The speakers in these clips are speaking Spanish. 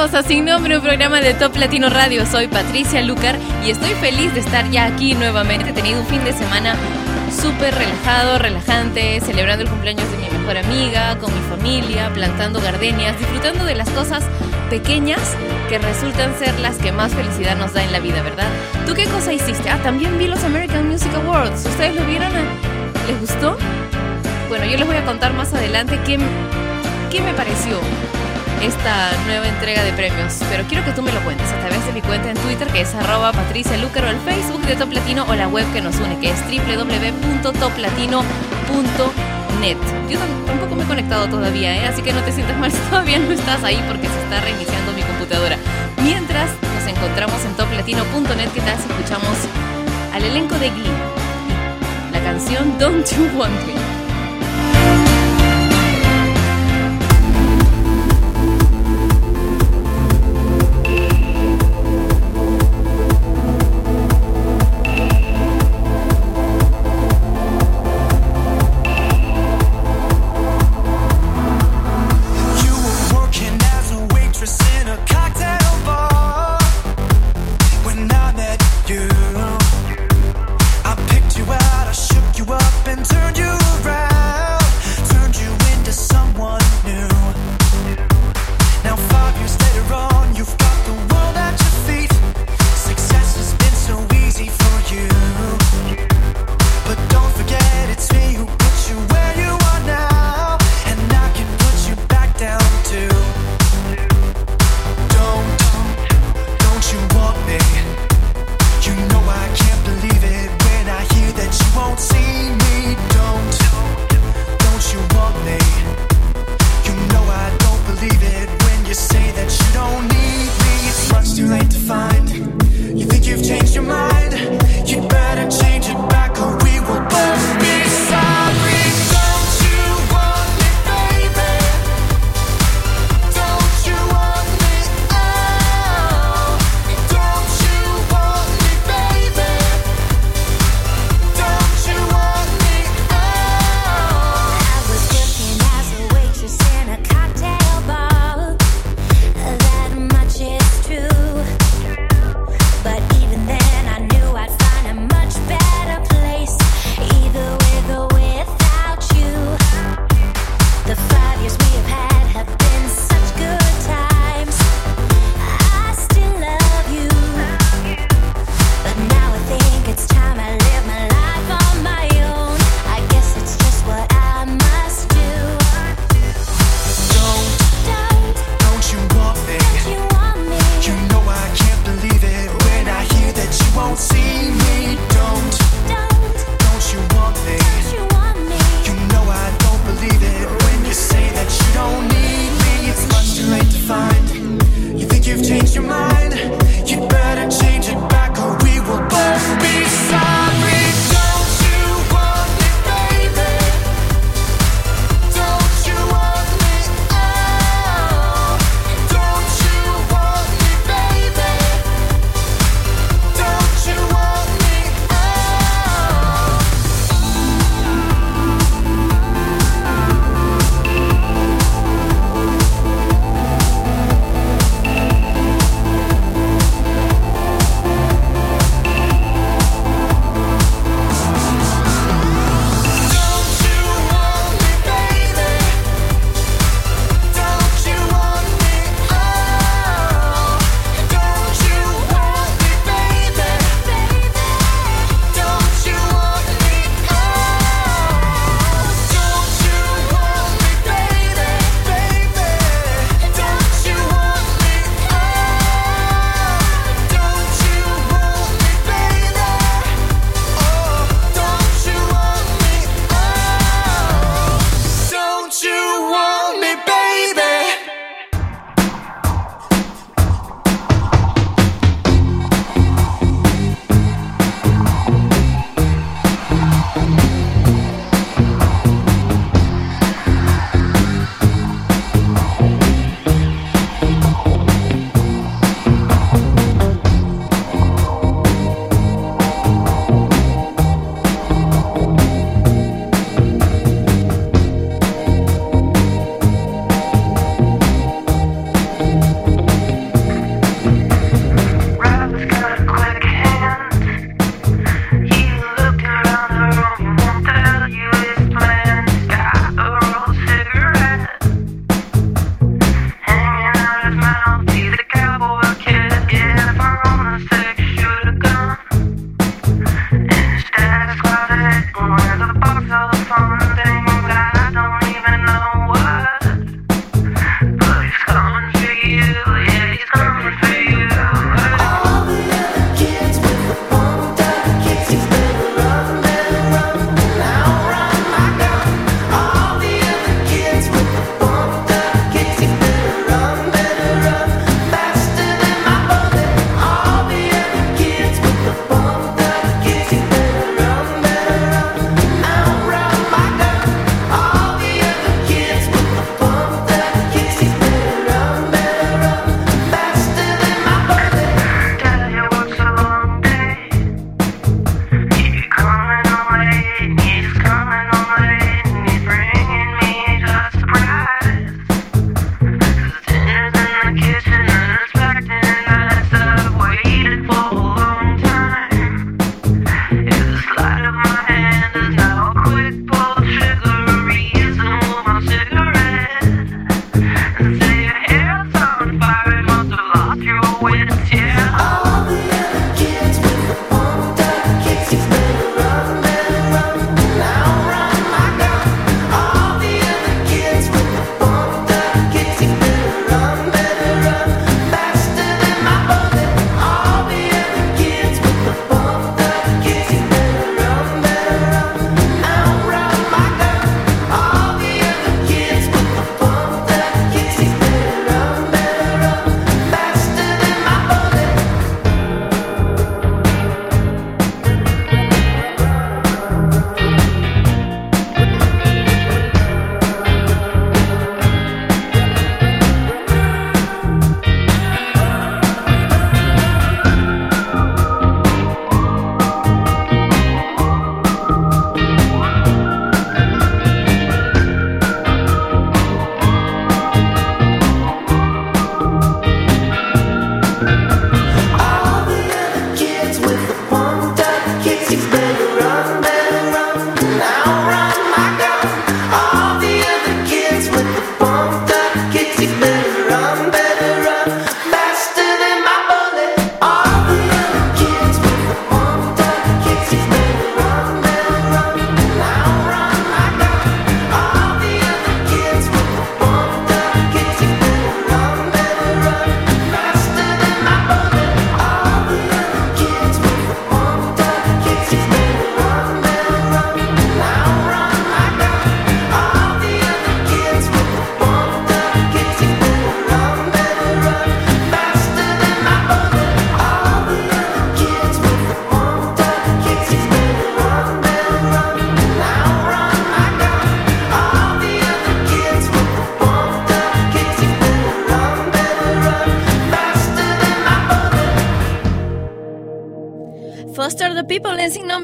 Bienvenidos Sin Nombre, un programa de Top Latino Radio. Soy Patricia Lucar y estoy feliz de estar ya aquí nuevamente. He tenido un fin de semana súper relajado, relajante, celebrando el cumpleaños de mi mejor amiga, con mi familia, plantando gardenias, disfrutando de las cosas pequeñas que resultan ser las que más felicidad nos da en la vida, ¿verdad? ¿Tú qué cosa hiciste? Ah, también vi los American Music Awards. ¿Ustedes lo vieron? ¿Les gustó? Bueno, yo les voy a contar más adelante qué, qué me pareció esta nueva entrega de premios. Pero quiero que tú me lo cuentes a través de mi cuenta en Twitter, que es arroba Patricia Lucar, o el Facebook de Top Latino, o la web que nos une, que es www.toplatino.net. Yo tampoco me he conectado todavía, ¿eh? así que no te sientas mal si todavía no estás ahí porque se está reiniciando mi computadora. Mientras nos encontramos en toplatino.net, ¿qué tal si escuchamos al elenco de Glee? La canción Don't You Want Me.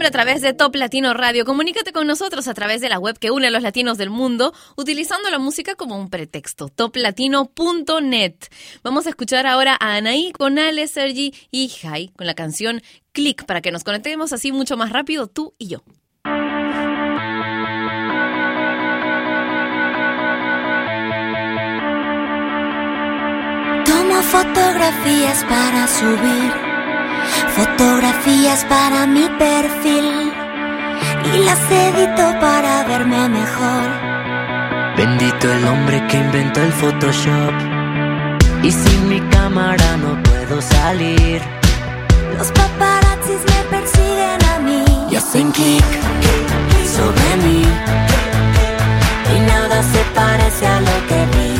A través de Top Latino Radio. Comunícate con nosotros a través de la web que une a los latinos del mundo, utilizando la música como un pretexto. toplatino.net. Vamos a escuchar ahora a Anaí con Ale, Sergi y Jai con la canción Click para que nos conectemos así mucho más rápido tú y yo. Tomo fotografías para subir Fotografías para mi perfil y las edito para verme mejor. Bendito el hombre que inventó el Photoshop. Y sin mi cámara no puedo salir. Los paparazzis me persiguen a mí y hacen clic sobre mí. Y nada se parece a lo que vi.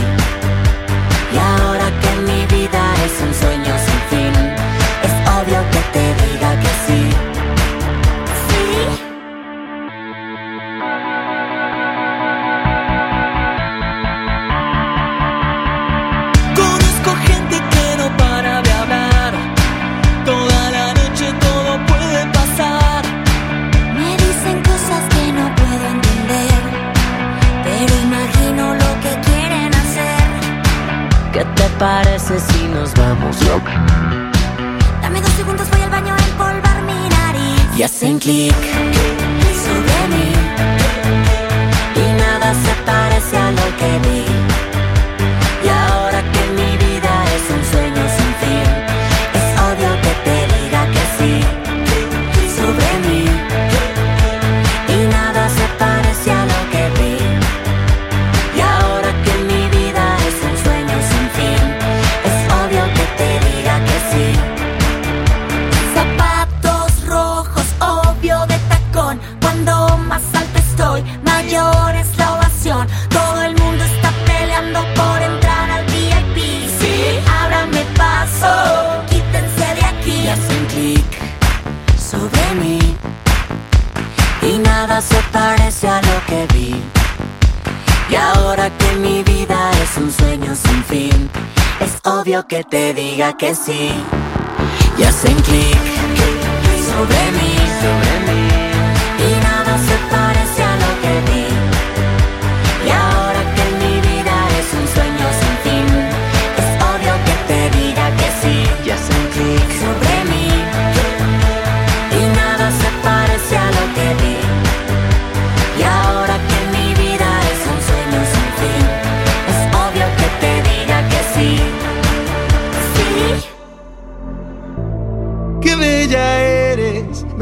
Te parece si nos vamos? segundos voy al baño a empolvar mi nariz. Y hacen clic sobre mí. Y nada se parece a lo que vi. Obvio que te diga que sí. Y hacen clic sobre mí, sobre mí. Y nada se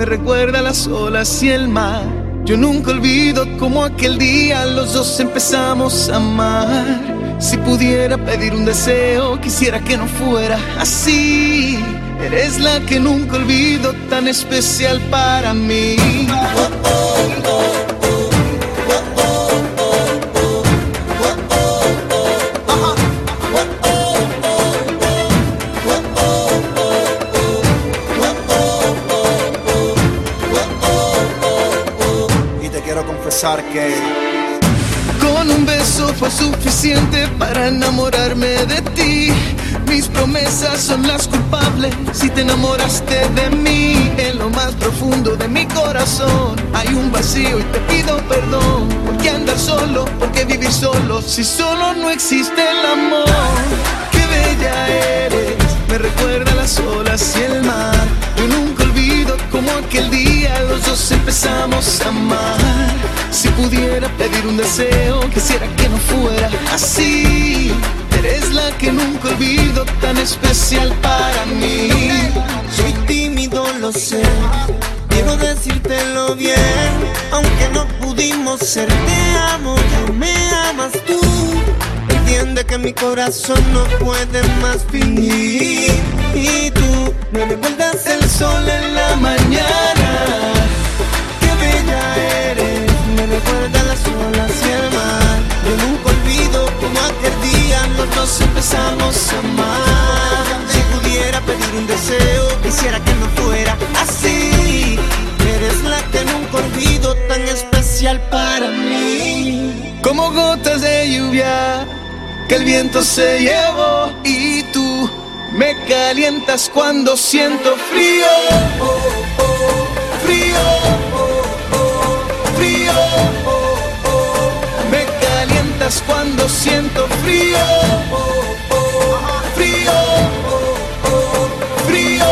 recuerda las olas y el mar. Yo nunca olvido como aquel día los dos empezamos a amar. Si pudiera pedir un deseo, quisiera que no fuera así. Eres la que nunca olvido, tan especial para mí. Para enamorarme de ti. Mis promesas son las culpables si te enamoraste de mí. En lo más profundo de mi corazón hay un vacío y te pido perdón. ¿Por qué andar solo? ¿Por qué vivir solo? Si solo no existe el amor. Qué bella eres, me recuerda las olas y el mar. Yo nunca olvido como aquel día los dos empezamos a amar. Si pudiera pedir un deseo, quisiera que no fuera así. Eres la que nunca olvido, tan especial para mí. Soy tímido, lo sé. Quiero decírtelo bien, aunque no pudimos ser. Te amo, ya me amas tú. Entiende que mi corazón no puede más fingir. Y tú me recuerdas el sol en la mañana. Recuerda las olas y el mar. Yo nunca olvido como aquel día los dos empezamos a amar. Si pudiera pedir un deseo, quisiera que no fuera así. Eres la que nunca olvido, tan especial para mí. Como gotas de lluvia que el viento se llevó y tú me calientas cuando siento frío. Oh, oh, frío. Me calientas cuando siento frío. Frío. frío.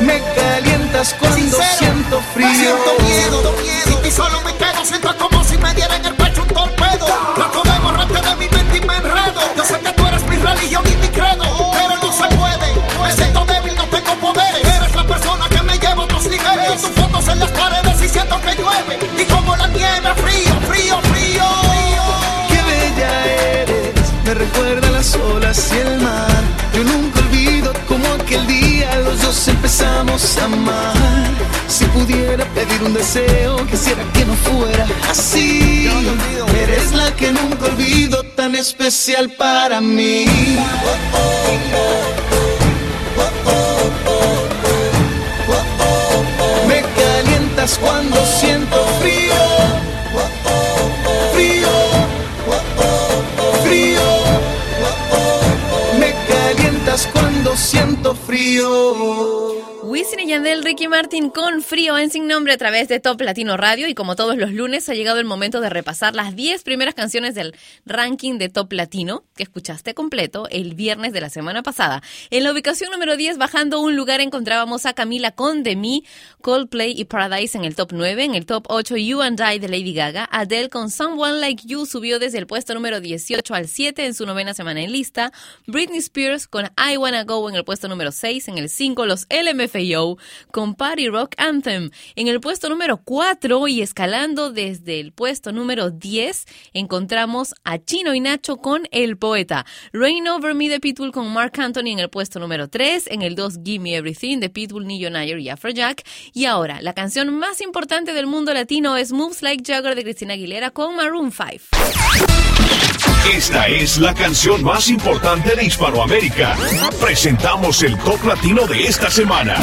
Me calientas cuando siento frío. Siento miedo, si ti solo me quedo, siento como si me diera en el Y como la nieve, frío, frío, frío. Qué bella eres, me recuerda las olas y el mar. Yo nunca olvido como aquel día los dos empezamos a amar. Si pudiera pedir un deseo, quisiera que no fuera así. Eres la que nunca olvido, tan especial para mí. Me calientas cuando siento frío. Frío. Frío. Me calientas cuando siento frío. Wisin y Ricky Martin con frío en sin nombre a través de Top Latino Radio y como todos los lunes ha llegado el momento de repasar las 10 primeras canciones del ranking de Top Latino que escuchaste completo el viernes de la semana pasada. En la ubicación número 10 bajando un lugar encontrábamos a Camila con De Me, Coldplay y Paradise en el top 9, en el top 8 You and I de Lady Gaga, Adele con Someone Like You subió desde el puesto número 18 al 7 en su novena semana en lista, Britney Spears con I Wanna Go en el puesto número 6, en el 5 los Con Party Rock Anthem. En el puesto número 4 y escalando desde el puesto número 10 encontramos a Chino y Nacho con El Poeta. Rain Over Me de Pitbull con Mark Anthony en el puesto número 3. En el 2 Give Me Everything de Pitbull, Nillo Nair y Afrojack. Y ahora, la canción más importante del mundo latino es Moves Like Jagger de Cristina Aguilera con Maroon 5. Esta es la canción más importante de Hispanoamérica. Presentamos el top latino de esta semana.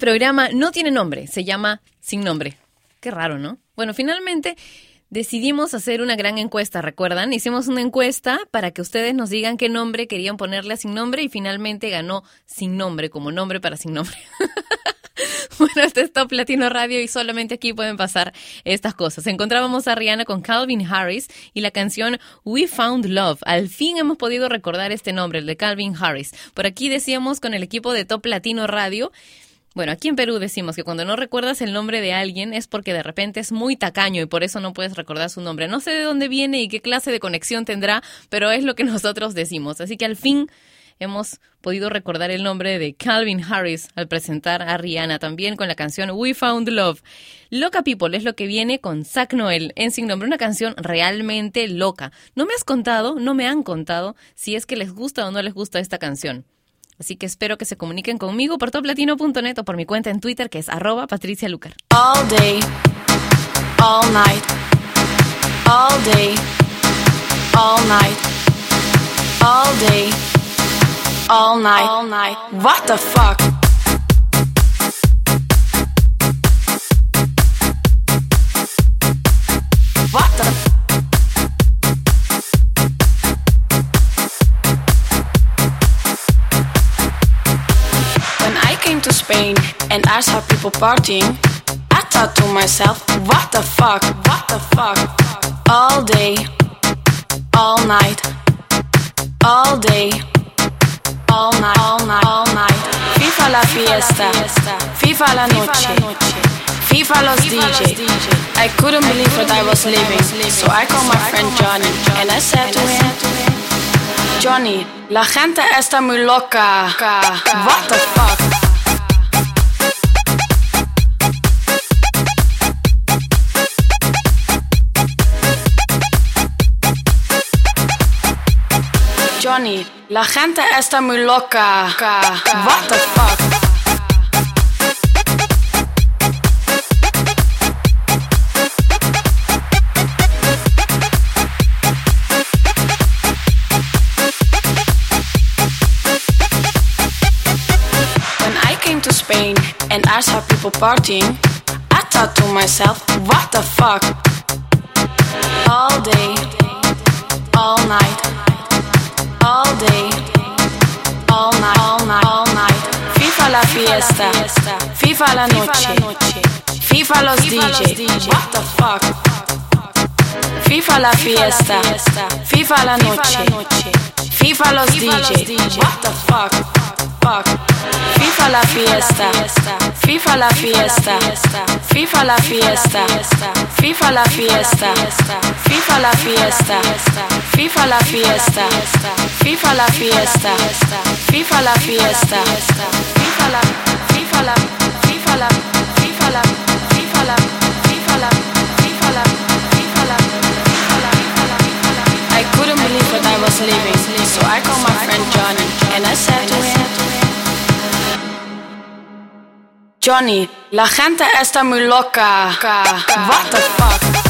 Programa no tiene nombre, se llama Sin Nombre. Qué raro, ¿no? Bueno, finalmente decidimos hacer una gran encuesta, ¿recuerdan? Hicimos una encuesta para que ustedes nos digan qué nombre querían ponerle a Sin Nombre y finalmente ganó Sin Nombre como nombre para Sin Nombre. Bueno, este es Top Latino Radio y solamente aquí pueden pasar estas cosas. Encontrábamos a Rihanna con Calvin Harris y la canción We Found Love. Al fin hemos podido recordar este nombre, el de Calvin Harris. Por aquí decíamos con el equipo de Top Latino Radio. Bueno, aquí en Perú decimos que cuando no recuerdas el nombre de alguien es porque de repente es muy tacaño y por eso no puedes recordar su nombre. No sé de dónde viene y qué clase de conexión tendrá, pero es lo que nosotros decimos. Así que al fin hemos podido recordar el nombre de Calvin Harris al presentar a Rihanna también con la canción We Found Love. Loca People es lo que viene con Zack Noel en Sin Nombre, una canción realmente loca. No me has contado, no me han contado si es que les gusta o no les gusta esta canción. Así que espero que se comuniquen conmigo por toplatino.net o por mi cuenta en Twitter que es arroba Patricia Lucar. All day, all night, all day, all night, all day, all night, all night. What the fuck? What the Spain and I saw people partying, I thought to myself, what the fuck, what the fuck? All day, all night, all day, all night, all night, all night. FIFA la fiesta, FIFA la noche, FIFA los DJ. I couldn't believe what I was living, so I called my friend Johnny and I said to him, Johnny, la gente está muy loca. What the fuck? Johnny, la gente está muy loca. What the fuck? To Spain and I saw people partying, I thought to myself, what the fuck? All day, all night, all day, all night, all night, all night. FIFA la fiesta, FIFA la noche, FIFA los DJ. What the fuck? FIFA la fiesta, FIFA la noche, FIFA los DJ. What the fuck? Fuck. FIFA la fiesta, FIFA la fiesta, FIFA la fiesta, FIFA la fiesta, FIFA la fiesta, FIFA la fiesta, FIFA la fiesta, FIFA la fiesta, FIFA la, FIFA la, FIFA la, FIFA la, FIFA la, FIFA la, believe what I was living, so I called my friend Johnny and I said to him. Johnny, la gente está muy loca. What the fuck?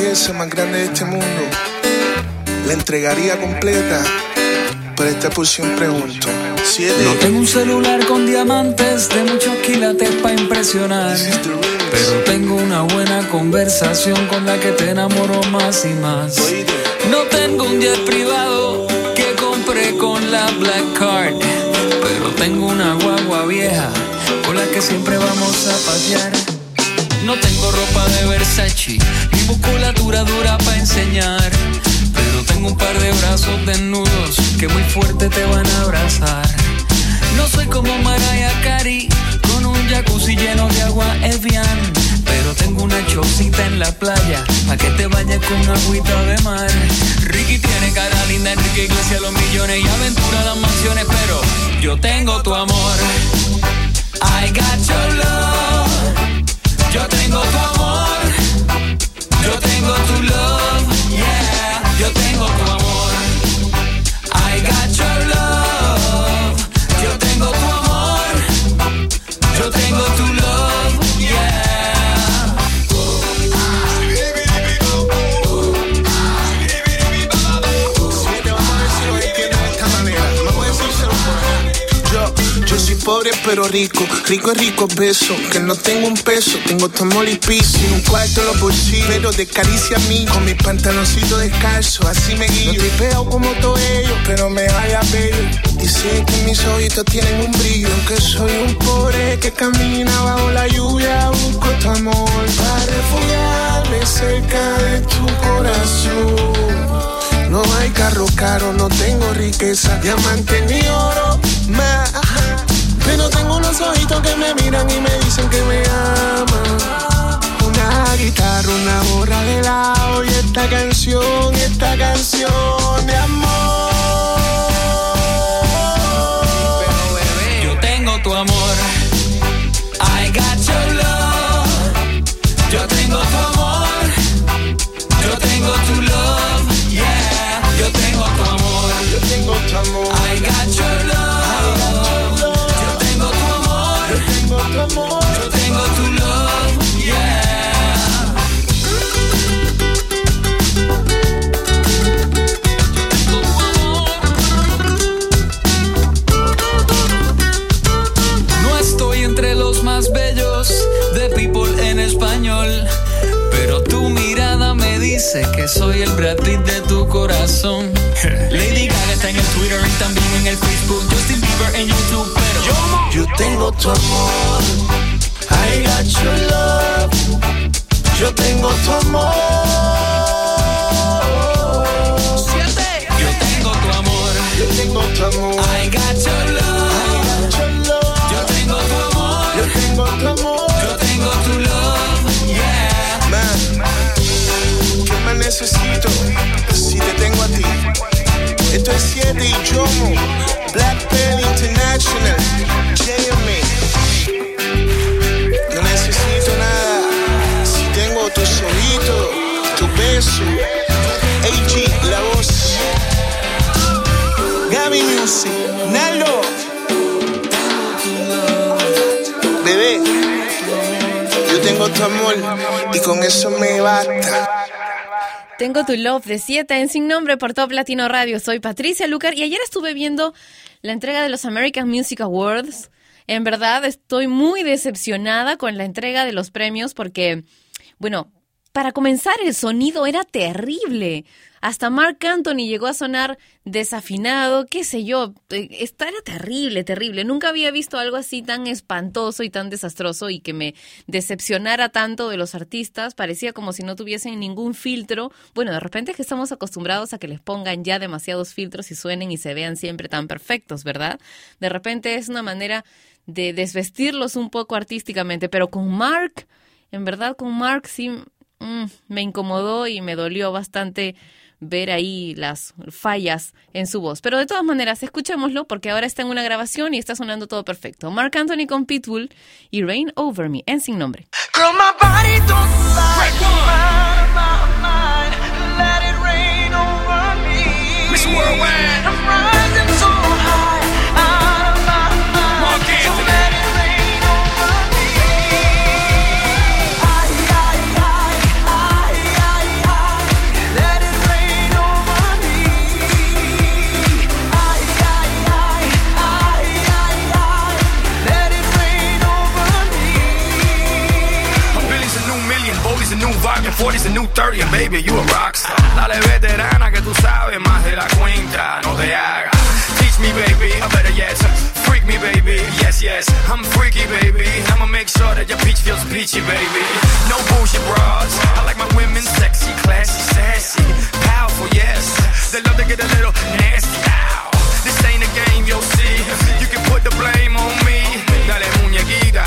Riqueza más grande de este mundo, la entregaría completa. Pero esta porción pregunto. Siete. No tengo un celular con diamantes de muchos quilates para impresionar. Pero tengo una buena conversación con la que te enamoro más y más. No tengo un jet privado que compré con la Black Card, pero tengo una guagua vieja con la que siempre vamos a pasear. No tengo ropa de Versace, ni musculatura dura para enseñar. Pero tengo un par de brazos desnudos que muy fuerte te van a abrazar. No soy como Mariah Carey, con un jacuzzi lleno de agua Evian. Pero tengo una chocita en la playa, pa' que te bañes con agüita de mar. Ricky tiene cara linda, Enrique Iglesias los millones y aventura las mansiones. Pero yo tengo tu amor. I got your love. Yo tengo tu amor. Yo tengo tu love. Yeah. Yo tengo tu. Pobre pero rico, rico es rico beso, que no tengo un peso, tengo tu amor y un cuarto en los bolsillos, pero de caricia a mí, con mis pantaloncitos descalzos, así me guío. No te veo como todo ello, pero me vaya bello, sé que mis ojitos tienen un brillo, aunque soy un pobre que camina bajo la lluvia, busco tu amor para refugiarme cerca de tu corazón. No hay carro caro, no tengo riqueza, diamante ni oro, más. Pero tengo unos ojitos que me miran y me dicen que me aman. Una guitarra, una borra de lado y esta canción, esta canción de amor. Tu love de 7 en Sin Nombre por Top Latino Radio. Soy Patricia Lucar y ayer estuve viendo la entrega de los American Music Awards. En verdad estoy muy decepcionada con la entrega de los premios porque, bueno, para comenzar el sonido era terrible. Hasta Mark Anthony llegó a sonar desafinado, qué sé yo. eh, Esta era terrible, terrible. Nunca había visto algo así tan espantoso y tan desastroso y que me decepcionara tanto de los artistas. Parecía como si no tuviesen ningún filtro. Bueno, de repente es que estamos acostumbrados a que les pongan ya demasiados filtros y suenen y se vean siempre tan perfectos, ¿verdad? De repente es una manera de desvestirlos un poco artísticamente, pero con Mark, en verdad con Mark sí mm, me incomodó y me dolió bastante ver ahí las fallas en su voz. Pero de todas maneras, escuchémoslo porque ahora está en una grabación y está sonando todo perfecto. Mark Anthony con Pitbull y Rain Over Me en Sin Nombre. Girl, my body don't lie. Mind my mind, let it rain over me. Miss Worldwide. Million, Bobby's a new 40's a new 30, and baby, you a rockstar. Dale veterana que tú sabes más de la cuenta, no te hagas. Teach me, baby. I better yes. Freak me, baby. Yes, yes. I'm freaky, baby. I'ma make sure that your peach feels peachy, baby. No bullshit bras. I like my women sexy, classy, sassy, powerful. Yes. They love to get a little nasty. Ow. This ain't a game, you'll see. You can put the blame on me. Dale muñequita,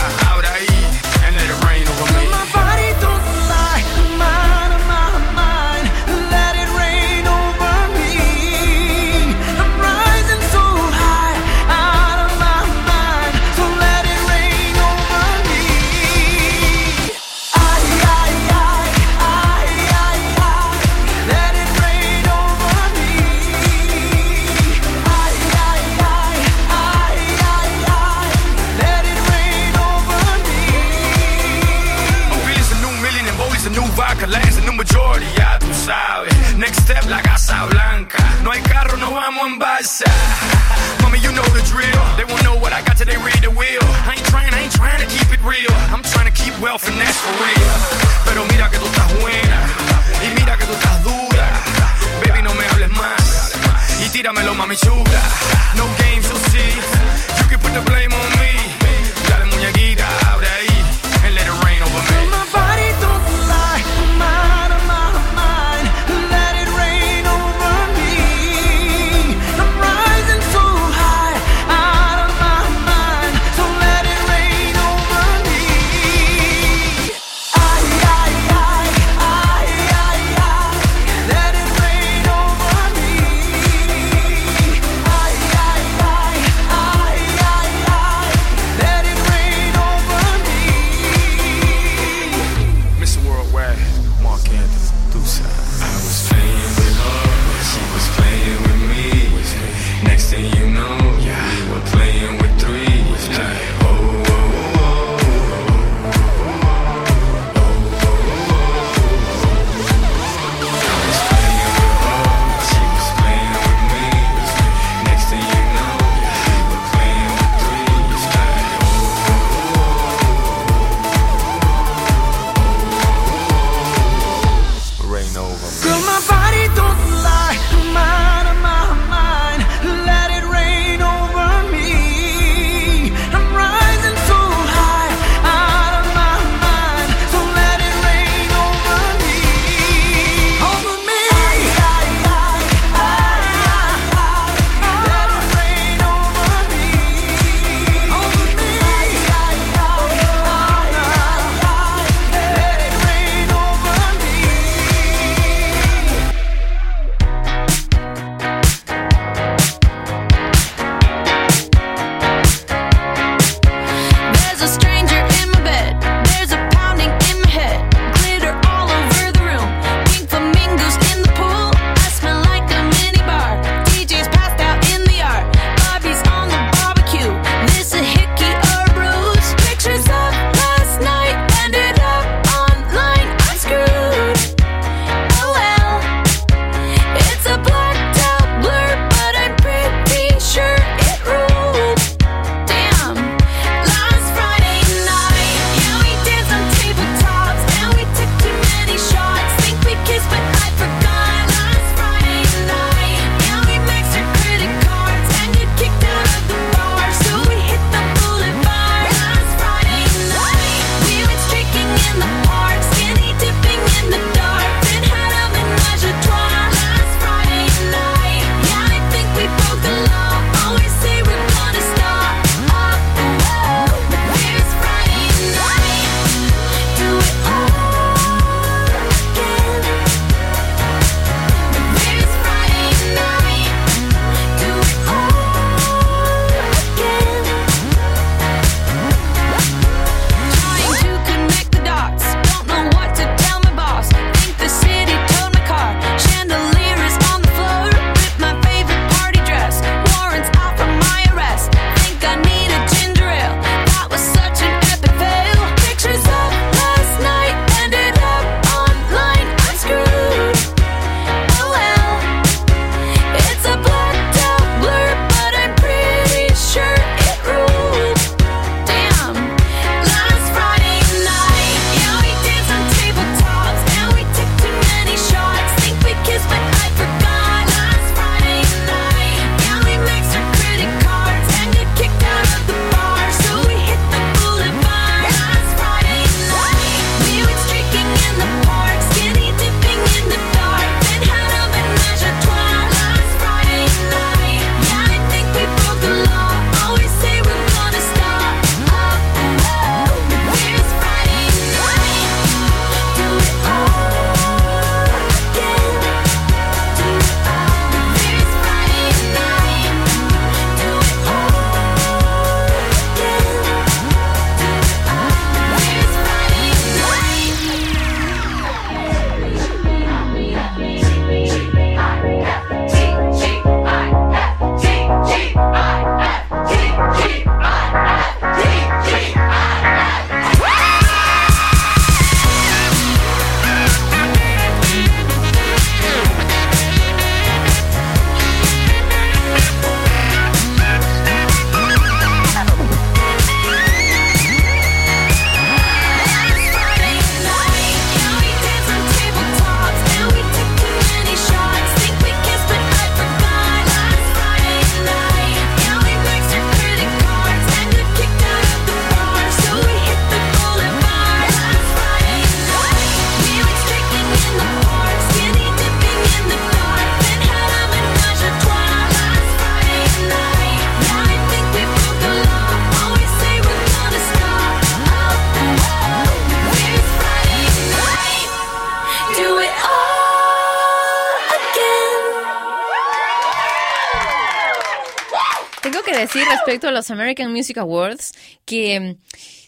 respecto a los American Music Awards que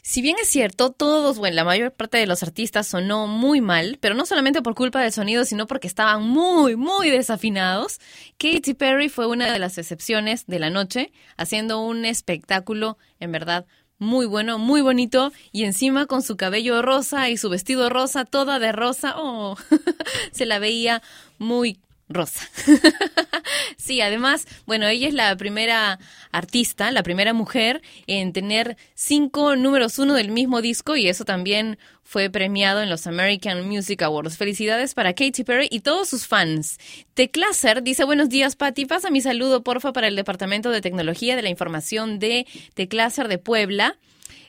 si bien es cierto, todos, bueno, la mayor parte de los artistas sonó muy mal, pero no solamente por culpa del sonido, sino porque estaban muy, muy desafinados, Katy Perry fue una de las excepciones de la noche, haciendo un espectáculo, en verdad, muy bueno, muy bonito, y encima con su cabello rosa y su vestido rosa, toda de rosa, oh, se la veía muy rosa. sí, además, bueno, ella es la primera artista, la primera mujer en tener cinco números uno del mismo disco y eso también fue premiado en los American Music Awards. Felicidades para Katy Perry y todos sus fans. Teclaser dice, buenos días, Patti. Pasa mi saludo, porfa, para el Departamento de Tecnología de la Información de Teclaser de Puebla.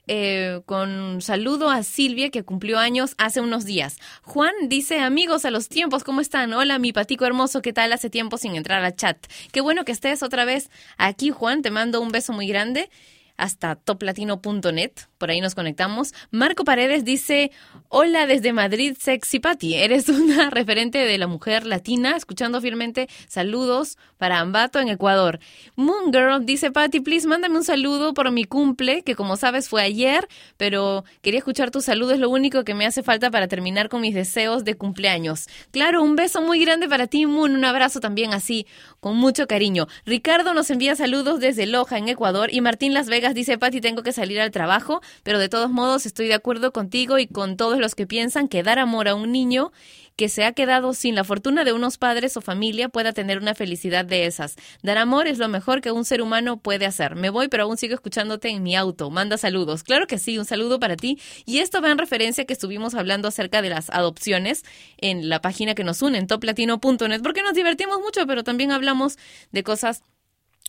Eh, con saludo a Silvia que cumplió años hace unos días. Juan dice, amigos a los tiempos, ¿cómo están? Hola, mi patico hermoso, ¿qué tal? Hace tiempo sin entrar al chat. Qué bueno que estés otra vez aquí, Juan. Te mando un beso muy grande hasta toplatino.net, por ahí nos conectamos. Marco Paredes dice, hola desde Madrid, sexy Patty, eres una referente de la mujer latina, escuchando fielmente, saludos para Ambato en Ecuador. Moon Girl dice, Patty, please, mándame un saludo por mi cumple, que como sabes fue ayer, pero quería escuchar tu saludo, es lo único que me hace falta para terminar con mis deseos de cumpleaños. Claro, un beso muy grande para ti, Moon, un abrazo también así, con mucho cariño. Ricardo nos envía saludos desde Loja, en Ecuador, y Martín Las Vegas dice, Pati, tengo que salir al trabajo, pero de todos modos estoy de acuerdo contigo y con los que piensan que dar amor a un niño que se ha quedado sin la fortuna de unos padres o familia pueda tener una felicidad de esas. Dar amor es lo mejor que un ser humano puede hacer. Me voy, pero aún sigo escuchándote en mi auto. Manda saludos. Claro que sí, un saludo para ti. Y esto va en referencia que estuvimos hablando acerca de las adopciones en la página que nos une, en toplatino.net, porque nos divertimos mucho, pero también hablamos de cosas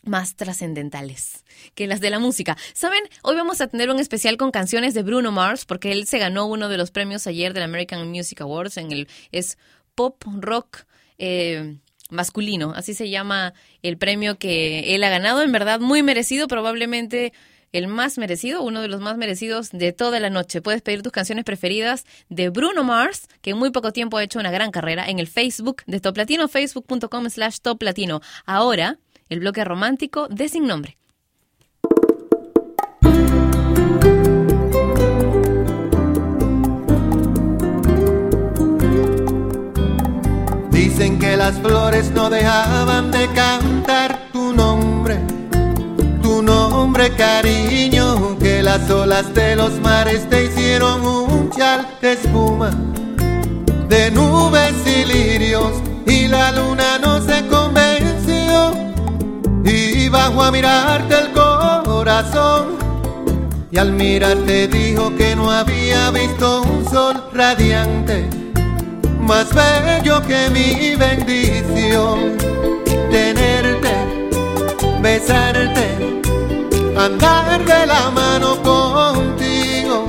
más trascendentales que las de la música. ¿Saben? Hoy vamos a tener un especial con canciones de Bruno Mars porque él se ganó uno de los premios ayer del American Music Awards en el es pop rock eh, masculino, así se llama el premio que él ha ganado, en verdad muy merecido, probablemente el más merecido, uno de los más merecidos de toda la noche. Puedes pedir tus canciones preferidas de Bruno Mars, que en muy poco tiempo ha hecho una gran carrera, en el Facebook de Top Latino, facebook.com slash Top Latino. Ahora, el bloque romántico de Sin Nombre. Dicen que las flores no dejaban de cantar tu nombre, tu nombre cariño, que las olas de los mares te hicieron un chal de espuma, de nubes y lirios, y la luna no se convenció, y bajó a mirarte el corazón, y al mirarte dijo que no había visto un sol radiante más bello que mi bendición. Tenerte, besarte, andar de la mano contigo,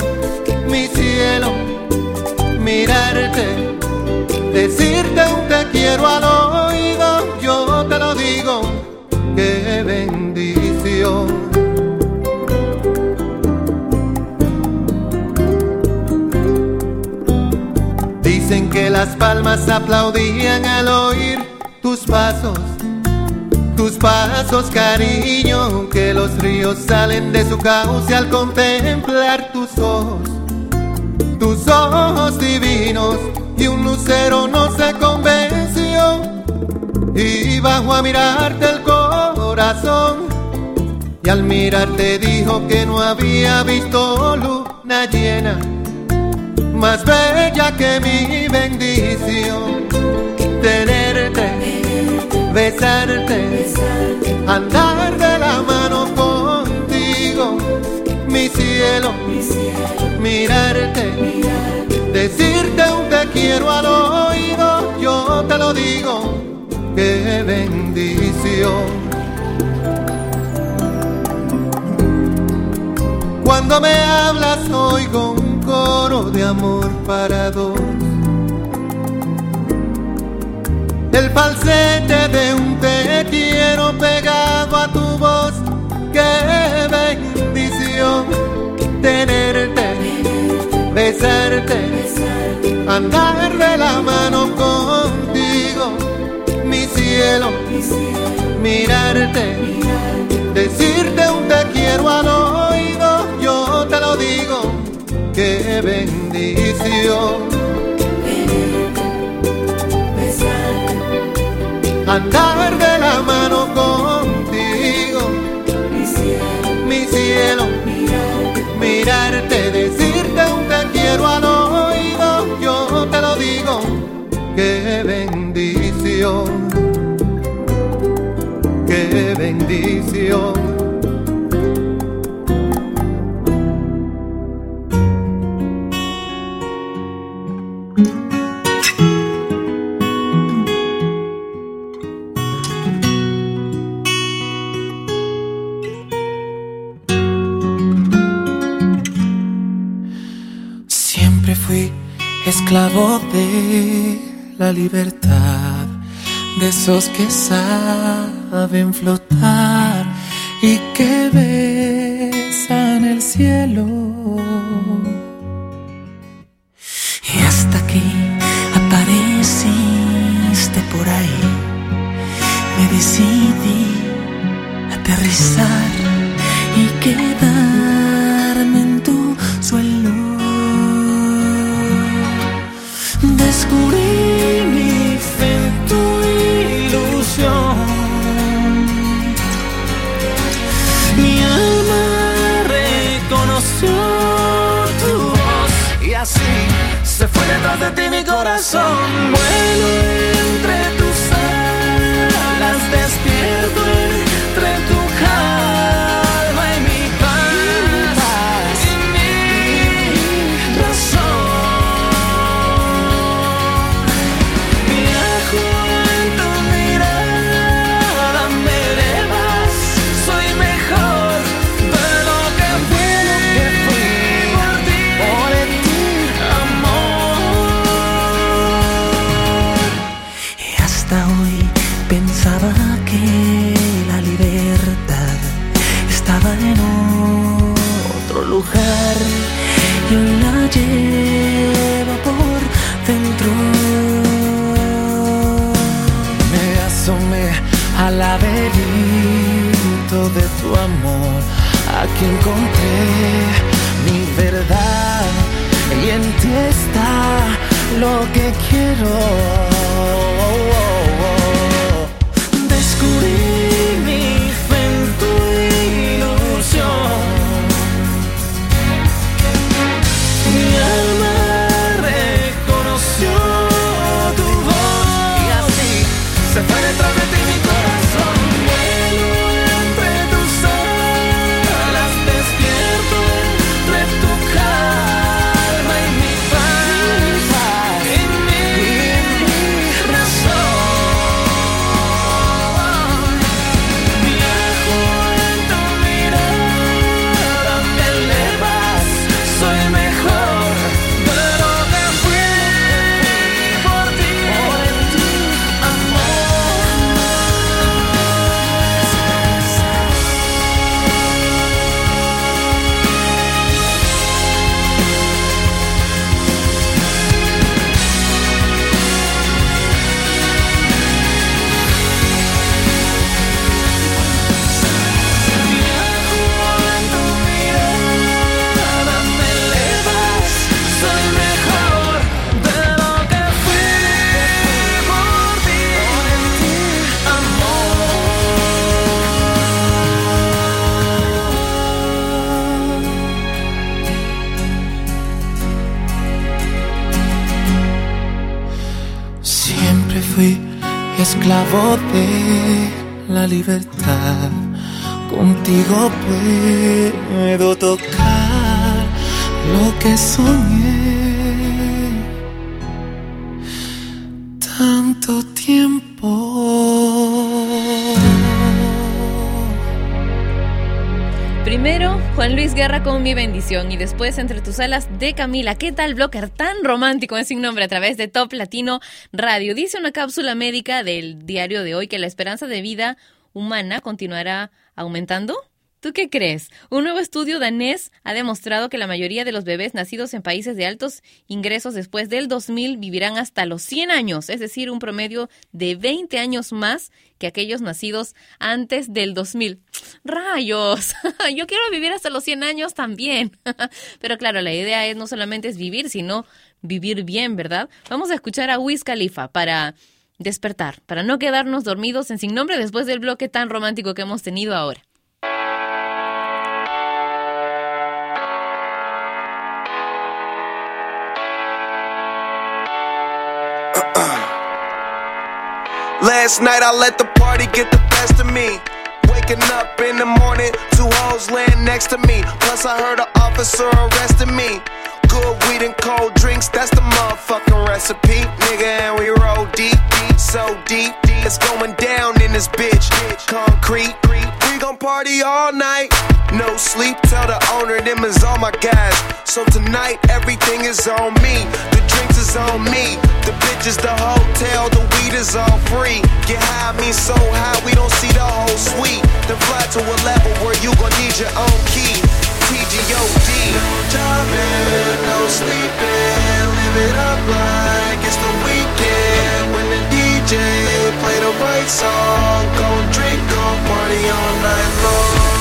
mi cielo, mirarte, decirte un te quiero al oído, Dicen que las palmas aplaudían al oír tus pasos, tus pasos cariño, que los ríos salen de su cauce al contemplar tus ojos, tus ojos divinos, y un lucero no se convenció, y bajó a mirarte el corazón, y al mirarte dijo que no había visto luna llena más bella que mi bendición. Tenerte, besarte, andar de la mano contigo, mi cielo, mirarte, decirte un te quiero al oído, yo te lo digo, qué bendición. Cuando me hablas oigo un coro de amor para dos. El falsete de un te quiero pegado a tu voz. Qué bendición tenerte, besarte, andar de la mano contigo, mi cielo, mirarte, decirte un te quiero a los bendición. Andar de la libertad de esos que saben flotar y que ven robo de la libertad. Contigo puedo tocar lo que soñé. Luis Guerra con mi bendición y después entre tus alas de Camila. ¿Qué tal blocker tan romántico en sin nombre a través de Top Latino Radio? Dice una cápsula médica del diario de hoy que la esperanza de vida humana continuará aumentando ¿Tú qué crees? Un nuevo estudio danés ha demostrado que la mayoría de los bebés nacidos en países de altos ingresos después del 2000 vivirán hasta los 100 años, es decir, un promedio de 20 años más que aquellos nacidos antes del 2000. ¡Rayos! Yo quiero vivir hasta los 100 años también. Pero claro, la idea es no solamente es vivir, sino vivir bien, ¿verdad? Vamos a escuchar a Wiz Khalifa para despertar, para no quedarnos dormidos en sin nombre después del bloque tan romántico que hemos tenido ahora. Last night I let the party get the best of me. Waking up in the morning, two hoes laying next to me. Plus I heard an officer arresting me. Good weed and cold drinks, that's the motherfucking recipe. Nigga, and we roll deep, deep, so deep. It's going down in this bitch. Concrete, we gon' party all night. No sleep, tell the owner them is all my guys. So tonight everything is on me. The drinks is on me. The bitches, the hotel, the weed is all free. Get high, me so high we don't see the whole suite. Then fly to a level where you gon' need your own key. TGOD. No driving, no sleeping. Live it up like it's the weekend. When the DJ play the right song, gon' drink, gon' party all night long.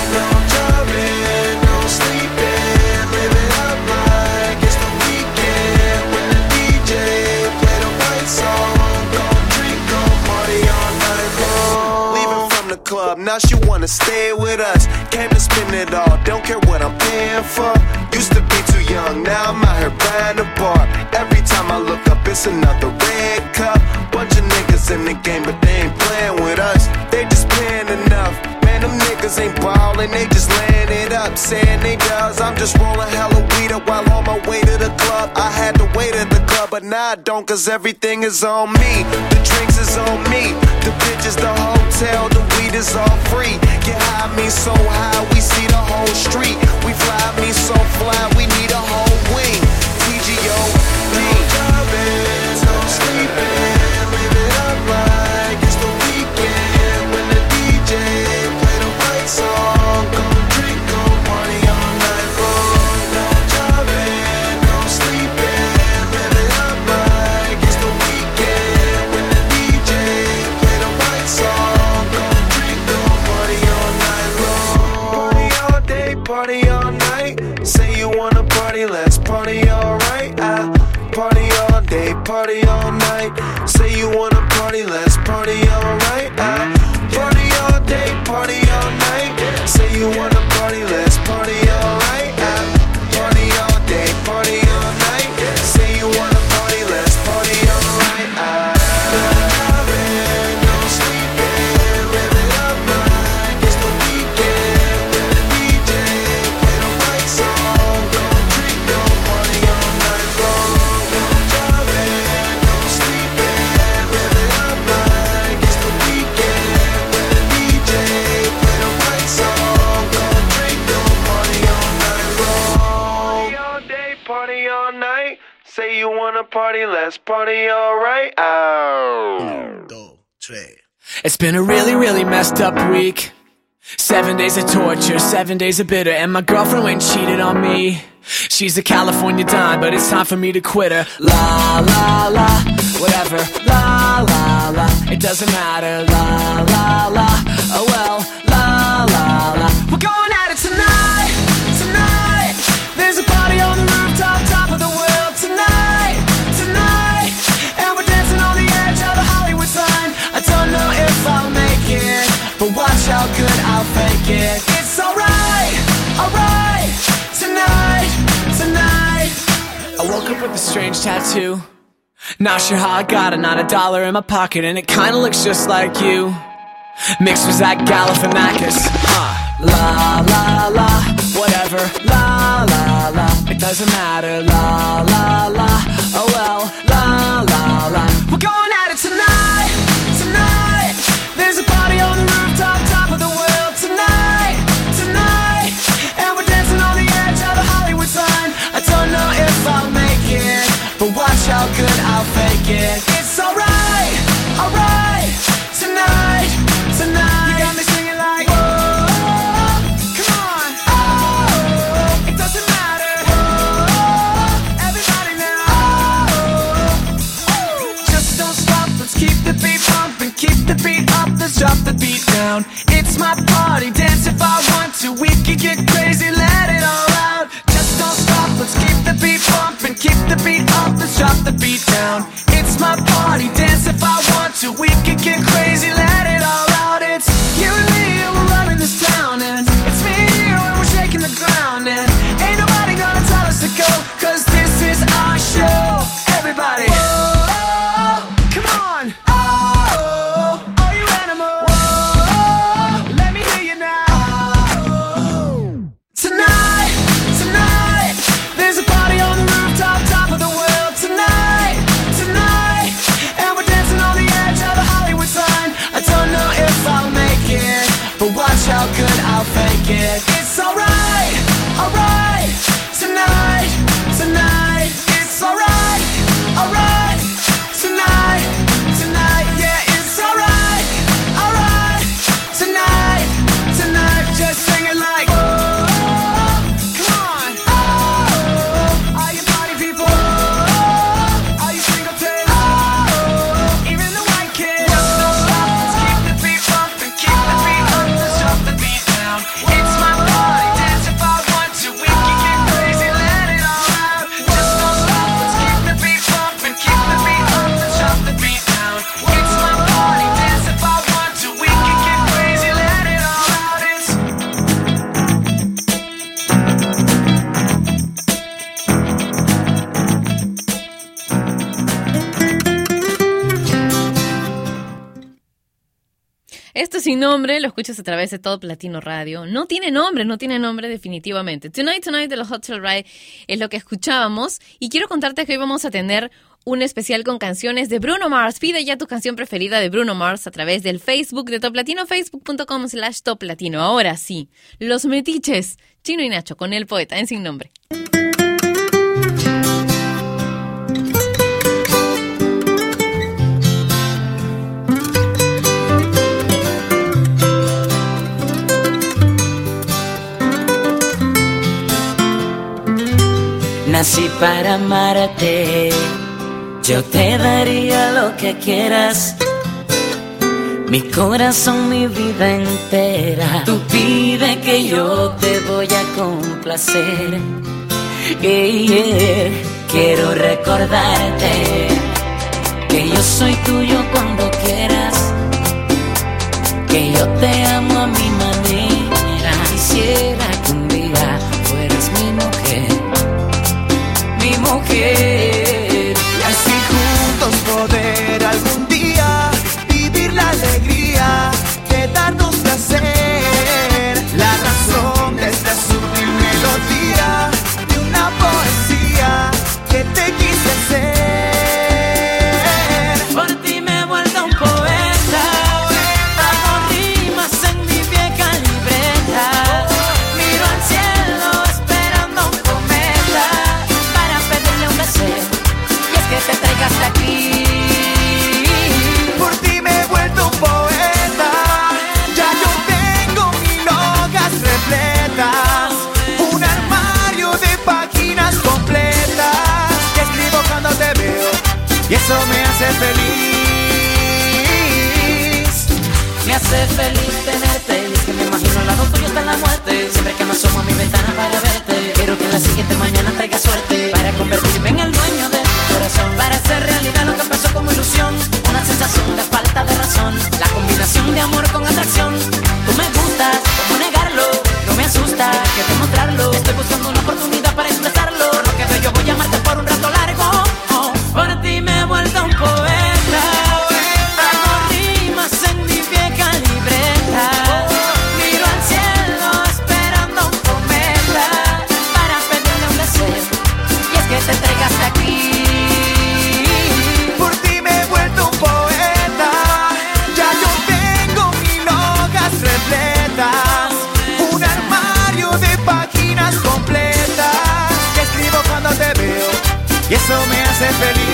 Club, now she wanna stay with us. Came to spend it all, don't care what I'm paying for. Used to be too young, now I'm out here buying a bar. Every time I look up, it's another red cup. Bunch of niggas in the game, but they ain't playing with us. They just paying enough. Man, them niggas ain't ballin', they just laying it up. Saying they does, I'm just rolling hella weed up while on my way to the club. I had to wait at the club, but now I don't, cause everything is on me. The drinks is on me, the bitches, the hotel, the weed is all free. Get high, me so high, we see the whole street. We fly, me so fly, we need a whole wing. It's been a really, really messed up week. Seven days of torture, seven days of bitter, and my girlfriend went and cheated on me. She's a California dime, but it's time for me to quit her. La la la, whatever. La la la, it doesn't matter. La la la, oh well. Woke up with a strange tattoo. Not sure how I got it, not a dollar in my pocket, and it kinda looks just like you. Mixed with that Galifianakis, huh? La la la, whatever. La la la, it doesn't matter. La la la, oh well. La la la, we're going good, I'll fake it. It's alright, alright, tonight, tonight. You got me singing like, whoa, come on, oh, it doesn't matter, Oh, everybody now, oh, oh. Just don't stop, let's keep the beat pumping, keep the beat up, let's drop the beat down. It's my party, dance if I want to, we can get crazy. kick the beat up and drop the beat down. It's my party, dance if I want to. We can get nombre, lo escuchas a través de todo Platino Radio. No tiene nombre, no tiene nombre definitivamente. Tonight Tonight de los Hotel Ride es lo que escuchábamos y quiero contarte que hoy vamos a tener un especial con canciones de Bruno Mars. Pide ya tu canción preferida de Bruno Mars a través del Facebook de Top Latino, facebook.com slash Top Latino. Ahora sí, los metiches, Chino y Nacho, con el poeta en sin nombre. nací para amarte. Yo te daría lo que quieras. Mi corazón, mi vida entera. Tú pide que yo te voy a complacer. Quiero recordarte que yo soy tuyo cuando quieras. Que yo te amo a mi manera. eso me hace feliz. Me hace feliz tenerte. Que me imagino al lado tuyo hasta la muerte. Siempre que me asomo a mi ventana para verte. Quiero que en la siguiente mañana traiga suerte. Para convertirme en el dueño de tu corazón. Para hacer realidad lo que pasó como ilusión. Una sensación de falta de razón. La combinación de amor con atracción. Tú me gustas. ser feliz.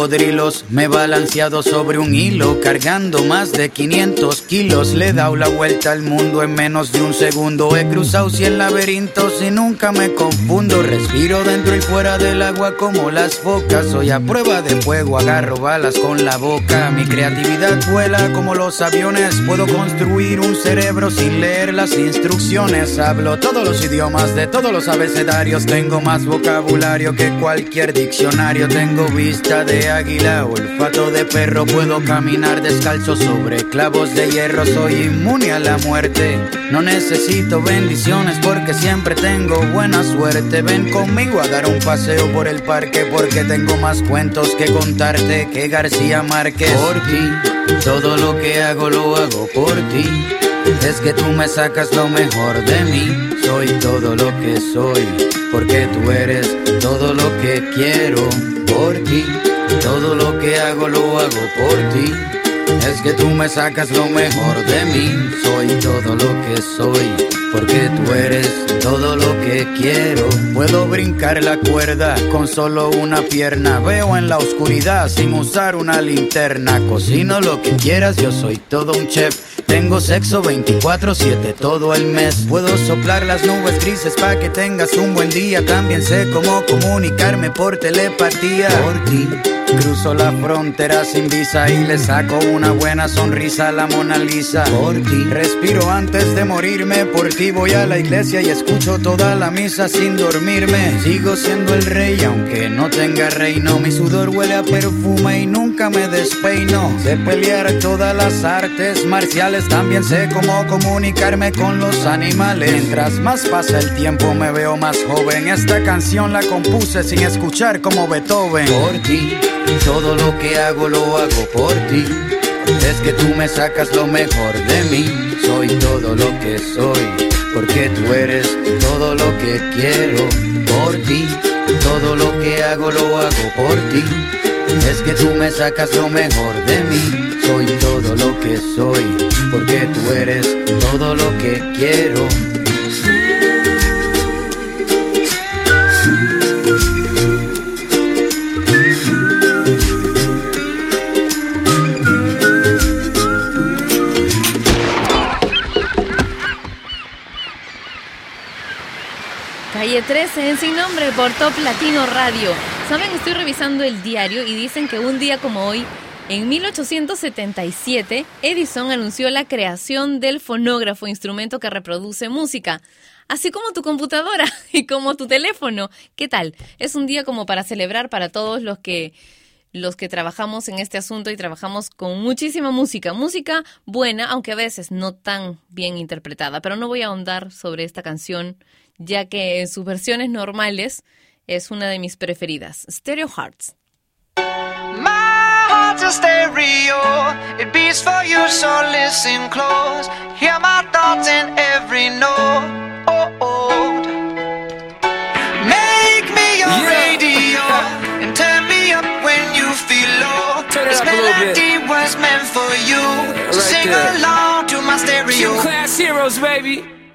Cocodrilos, me he balanceado sobre un hilo, cargando más de 500 kilos. Le he dado la vuelta al mundo en menos de un segundo. He cruzado 100 laberintos y nunca me confundo. Respiro dentro y fuera del agua como las focas. Soy a prueba de fuego, agarro balas con la boca. Mi creatividad vuela como los aviones. Puedo construir un cerebro sin leer las instrucciones. Hablo todos los idiomas de todos los abecedarios. Tengo más vocabulario que cualquier diccionario. Tengo vista de águila, olfato de perro. Puedo caminar descalzo sobre clavos de hierro. Soy inmune a la muerte. No necesito bendiciones porque siempre tengo buena suerte. Ven conmigo a dar un paseo por el parque porque tengo más cuentos que contarte que García Márquez. Por ti, todo lo que hago lo hago por ti. Es que tú me sacas lo mejor de mí. Soy todo lo que soy, porque tú eres todo lo que quiero por ti. Todo lo que hago lo hago por ti. Es que tú me sacas lo mejor de mí. Soy todo lo que soy, porque tú eres todo lo que quiero. Puedo brincar la cuerda con solo una pierna. Veo en la oscuridad sin usar una linterna. Cocino lo que quieras, yo soy todo un chef. Tengo sexo 24-7 todo el mes. Puedo soplar las nubes grises para que tengas un buen día. También sé cómo comunicarme por telepatía. Por ti. Cruzo la frontera sin visa y le saco una buena sonrisa a la Mona Lisa. Por ti. Respiro antes de morirme. Por voy a la iglesia y escucho toda la misa sin dormirme. Sigo siendo el rey aunque no tenga reino. Mi sudor huele a perfume y nunca me despeino. Sé pelear todas las artes marciales. También sé cómo comunicarme con los animales. Mientras más pasa el tiempo me veo más joven. Esta canción la compuse sin escuchar como Beethoven. Por ti. Todo lo que hago lo hago por ti. Es que tú me sacas lo mejor de mí. Soy todo lo que soy, porque tú eres todo lo que quiero por ti. Todo lo que hago lo hago por ti. Es que tú me sacas lo mejor de mí. Soy todo lo que soy, porque tú eres todo lo que quiero. Calle 13 en Sin Nombre por Top Latino Radio. Saben, estoy revisando el diario y dicen que un día como hoy, en 1877, Edison anunció la creación del fonógrafo, instrumento que reproduce música. Así como tu computadora y como tu teléfono. ¿Qué tal? Es un día como para celebrar para todos los que los que trabajamos en este asunto y trabajamos con muchísima música, música buena, aunque a veces no tan bien interpretada, pero no voy a ahondar sobre esta canción, ya que en sus versiones normales es una de mis preferidas, Stereo Hearts. My heart's a stereo, it beats for you, so listen close. Hear my thoughts in every note. Oh, oh. Melody meant for you, so right sing there. along to my stereo. Two class heroes, baby.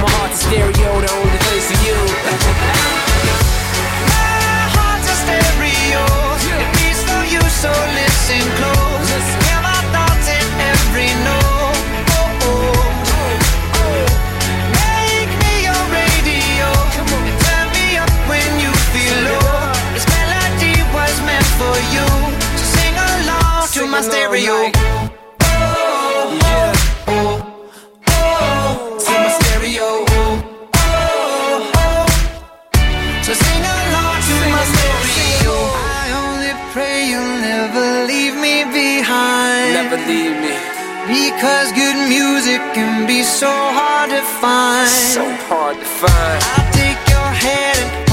my heart's a stereo, the only place for you. My heart's a stereo. It beats for you, so listen close. Hear my thoughts in every note. Oh, oh. Make me your radio. And turn me up when you feel low. This melody was meant for you. So sing along to my stereo. Oh, leave me. Because good music can be so hard to find. So hard to find. I'll take your hand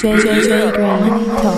J J J Grammy trò chơi.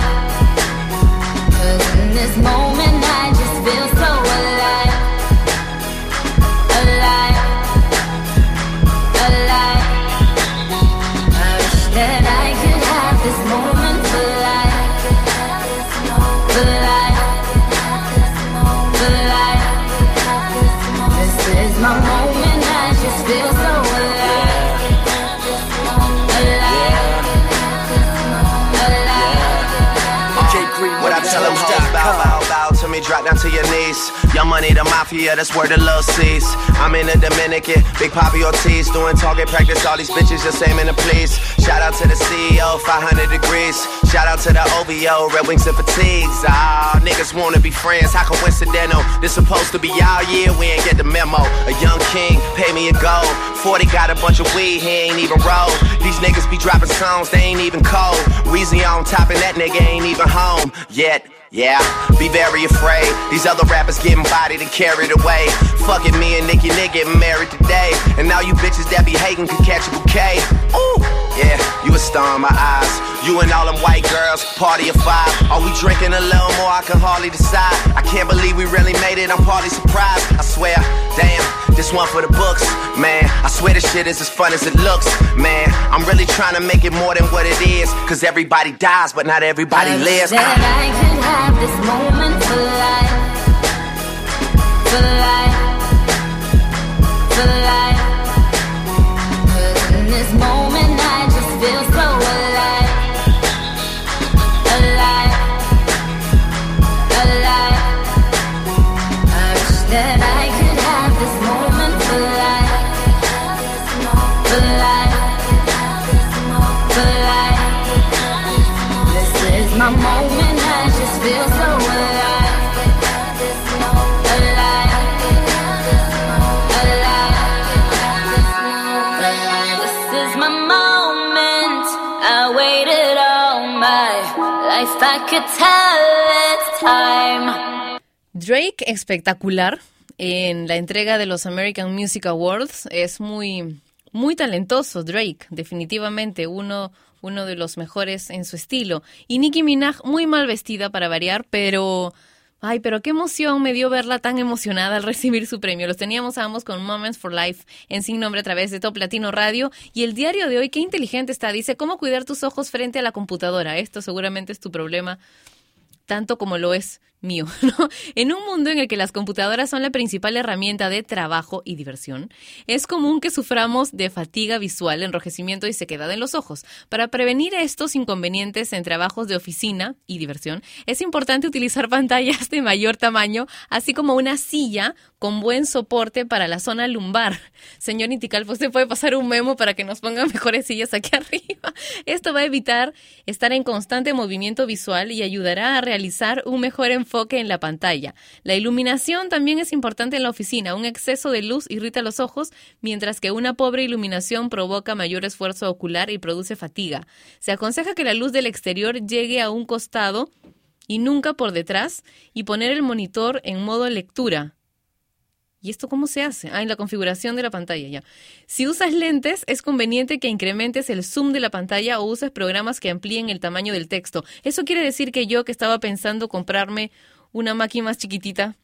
Money, the mafia, that's where the love sees. I'm in the Dominican, Big Poppy Ortiz, doing target practice. All these bitches just aiming to please. Shout out to the CEO, 500 degrees. Shout out to the OVO, Red Wings and Fatigues. Ah, niggas wanna be friends, how coincidental? This supposed to be our year, we ain't get the memo. A young king, pay me a gold. 40 got a bunch of weed, he ain't even roll. These niggas be dropping songs, they ain't even cold. Weezy on top, and that nigga ain't even home yet. Yeah, be very afraid. These other rappers getting bodied and carried away. Fucking me and Nicki Nick getting married today. And now you bitches that be hating can catch a bouquet. Ooh, yeah, you a star in my eyes. You and all them white girls, party of five. Are we drinking a little more? I can hardly decide. I can't believe we really made it. I'm partly surprised. I swear, damn, this one for the books, man. I swear this shit is as fun as it looks, man. I'm really trying to make it more than what it is. Cause everybody dies, but not everybody lives. That uh-huh. I could have this moment for life. For life. For life. Drake, espectacular en la entrega de los American Music Awards. Es muy, muy talentoso, Drake, definitivamente uno, uno de los mejores en su estilo. Y Nicki Minaj, muy mal vestida para variar, pero... Ay, pero qué emoción me dio verla tan emocionada al recibir su premio. Los teníamos ambos con Moments for Life en Sin Nombre a través de Top Latino Radio. Y el diario de hoy, qué inteligente está, dice, ¿cómo cuidar tus ojos frente a la computadora? Esto seguramente es tu problema tanto como lo es mío, ¿no? En un mundo en el que las computadoras son la principal herramienta de trabajo y diversión, es común que suframos de fatiga visual, enrojecimiento y sequedad en los ojos. Para prevenir estos inconvenientes en trabajos de oficina y diversión, es importante utilizar pantallas de mayor tamaño, así como una silla con buen soporte para la zona lumbar. Señor Inticalpo, usted puede pasar un memo para que nos pongan mejores sillas aquí arriba. Esto va a evitar estar en constante movimiento visual y ayudará a realizar un mejor enfoque en la pantalla. La iluminación también es importante en la oficina. Un exceso de luz irrita los ojos, mientras que una pobre iluminación provoca mayor esfuerzo ocular y produce fatiga. Se aconseja que la luz del exterior llegue a un costado y nunca por detrás y poner el monitor en modo lectura. ¿Y esto cómo se hace? Ah, en la configuración de la pantalla ya. Si usas lentes, es conveniente que incrementes el zoom de la pantalla o uses programas que amplíen el tamaño del texto. Eso quiere decir que yo que estaba pensando comprarme una máquina más chiquitita,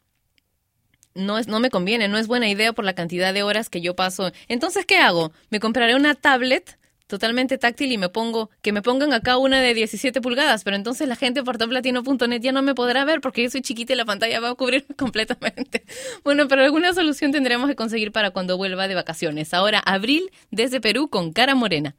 no, es, no me conviene, no es buena idea por la cantidad de horas que yo paso. Entonces, ¿qué hago? Me compraré una tablet totalmente táctil y me pongo, que me pongan acá una de 17 pulgadas, pero entonces la gente por toplatino.net ya no me podrá ver porque yo soy chiquita y la pantalla va a cubrirme completamente. Bueno, pero alguna solución tendremos que conseguir para cuando vuelva de vacaciones. Ahora, Abril desde Perú con cara morena.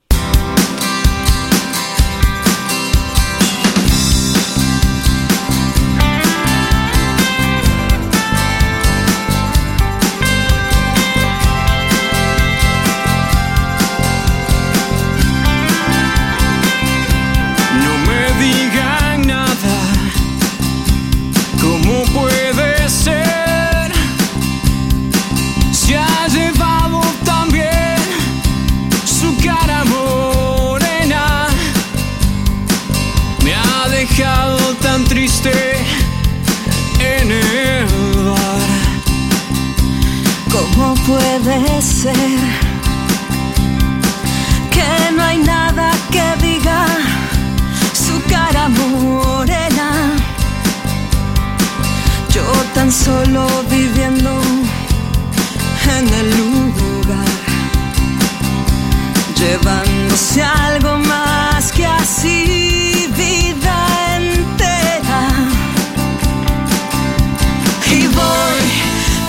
Que no hay nada que diga su cara morena? Yo tan solo viviendo en el lugar, llevándose algo más que así vida entera. Y voy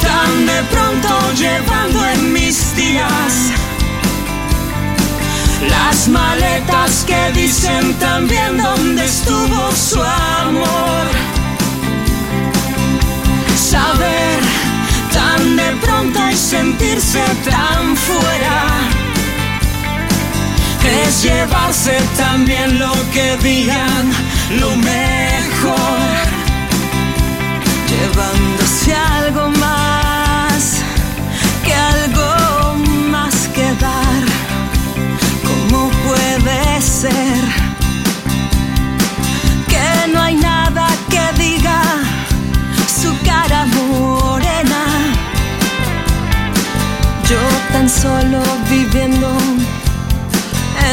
tan de pronto llevando mis días. Las maletas que dicen también dónde estuvo su amor. Saber tan de pronto y sentirse tan fuera. Es llevarse también lo que digan, lo mejor. Llevándose algo más solo viviendo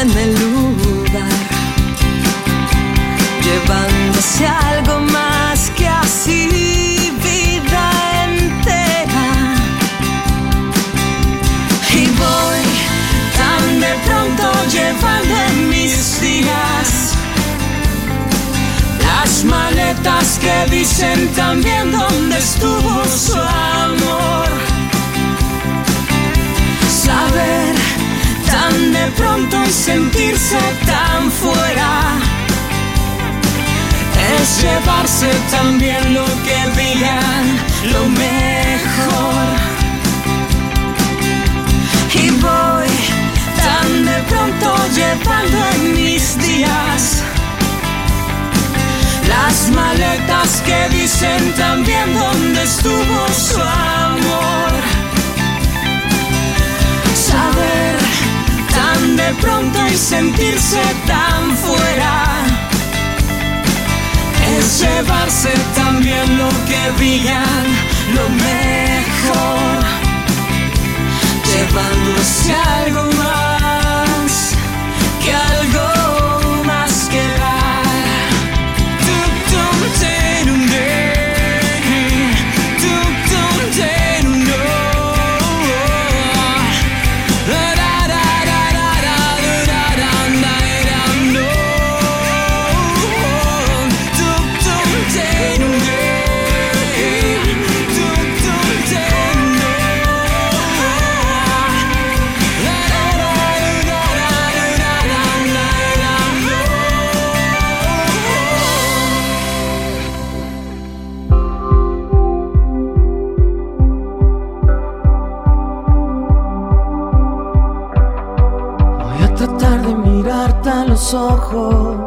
en el lugar llevándose algo más que así vida entera. Y voy tan de pronto llevando mis días las maletas que dicen también dónde estuvo sentirse tan fuera es llevarse también lo que digan, lo mejor. Y voy tan de pronto llevando en mis días las maletas que dicen también dónde estuvo su amor. Saber de pronto y sentirse tan fuera. Es llevarse también lo que digan, lo mejor, llevándose algo más. ojos.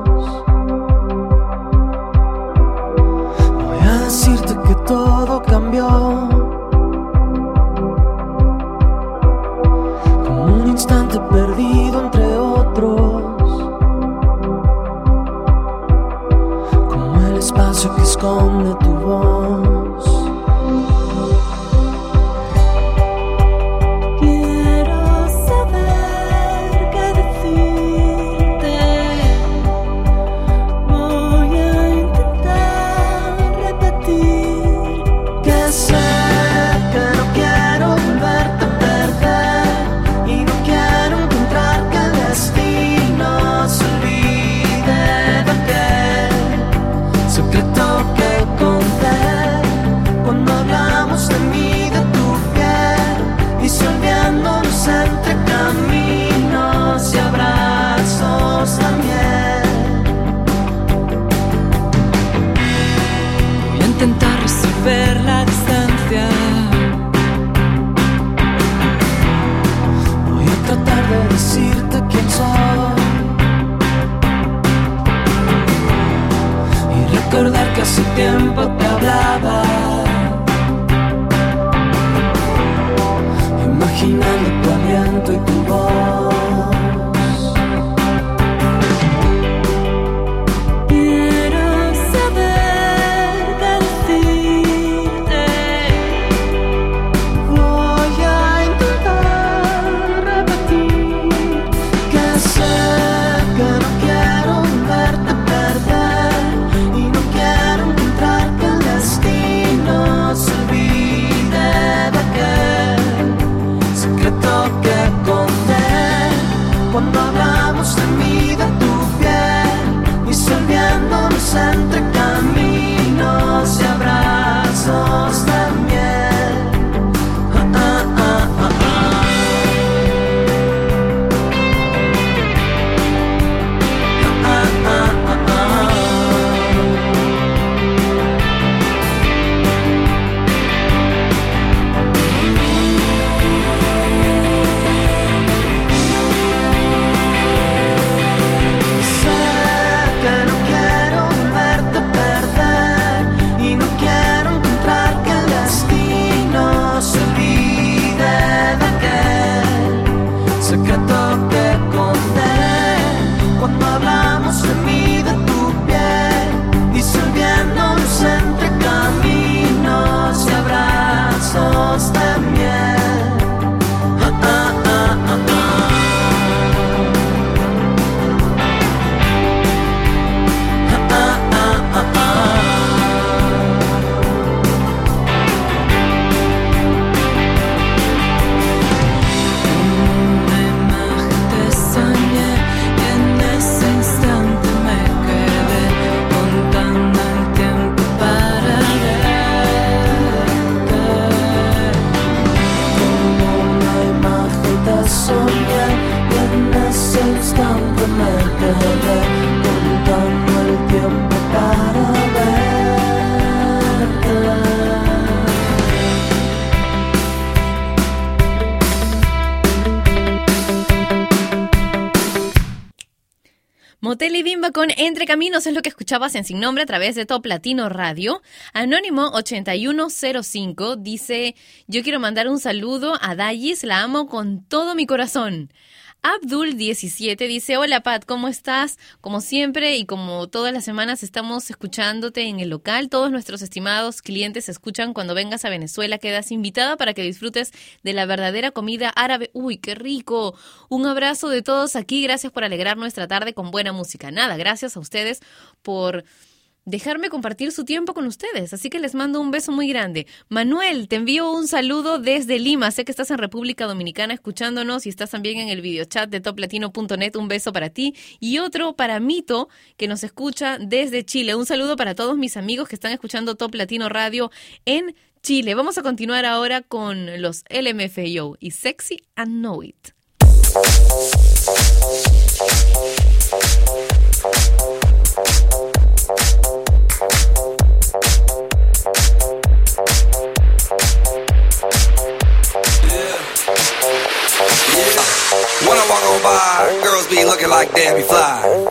con Entre Caminos, es lo que escuchabas en Sin Nombre a través de Top Latino Radio. Anónimo 8105 dice, yo quiero mandar un saludo a Dallis, la amo con todo mi corazón. Abdul17 dice, hola Pat, ¿cómo estás? Como siempre y como todas las semanas estamos escuchándote en el local. Todos nuestros estimados clientes escuchan cuando vengas a Venezuela. Quedas invitada para que disfrutes de la verdadera comida árabe. Uy, qué rico. Un abrazo de todos aquí. Gracias por alegrar nuestra tarde con buena música. Nada, gracias a ustedes por dejarme compartir su tiempo con ustedes. Así que les mando un beso muy grande. Manuel, te envío un saludo desde Lima. Sé que estás en República Dominicana escuchándonos y estás también en el videochat de toplatino.net. Un beso para ti. Y otro para Mito, que nos escucha desde Chile. Un saludo para todos mis amigos que están escuchando Top Latino Radio en Chile. Vamos a continuar ahora con los LMFAO y Sexy and Know It. When I walk on by, girls be looking like Debbie Fly.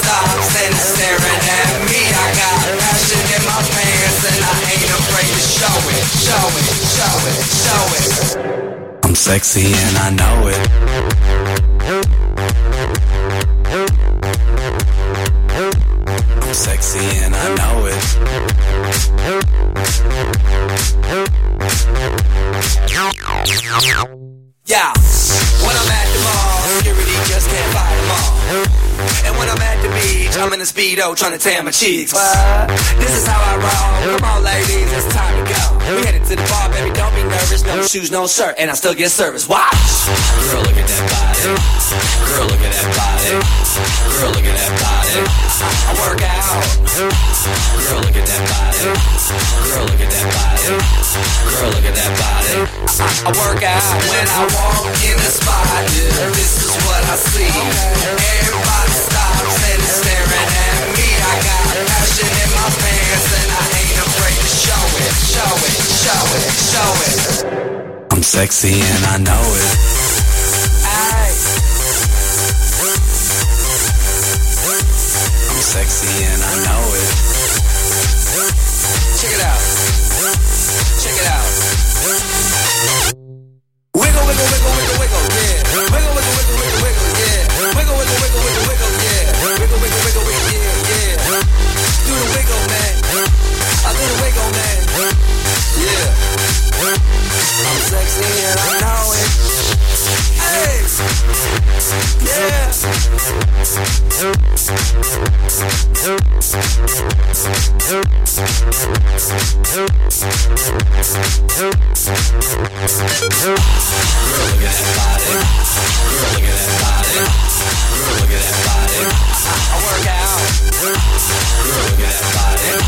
stops and is staring at me. I got passion in my pants and I ain't afraid to show it, show it, show it, show it. I'm sexy and I know it. I'm sexy and I know it. In a speedo trying to tan my cheeks. What? This is how I roll. Come on, ladies, it's time to go. We headed to the bar, baby, don't be nervous. No shoes, no shirt, and I still get service. Watch. Girl, look at that body. Girl, look at that body. Girl, look at that body. I work out. Girl, look at that body. Girl, look at that body. Girl, look at that body. I, work out when I walk in the spot. This is what I see. Everybody sexy and I know it. Ay. I'm sexy and I know it. Check it out. Check it out. Wiggle, wiggle, wiggle, wiggle, wiggle, yeah. Wiggle, wiggle, Yeah. I'm sexy and I know it. Hey. Yeah. Girl, look at that body. Girl, look at that body. Girl, look at that body. I, work out. Girl, look at that body. Girl,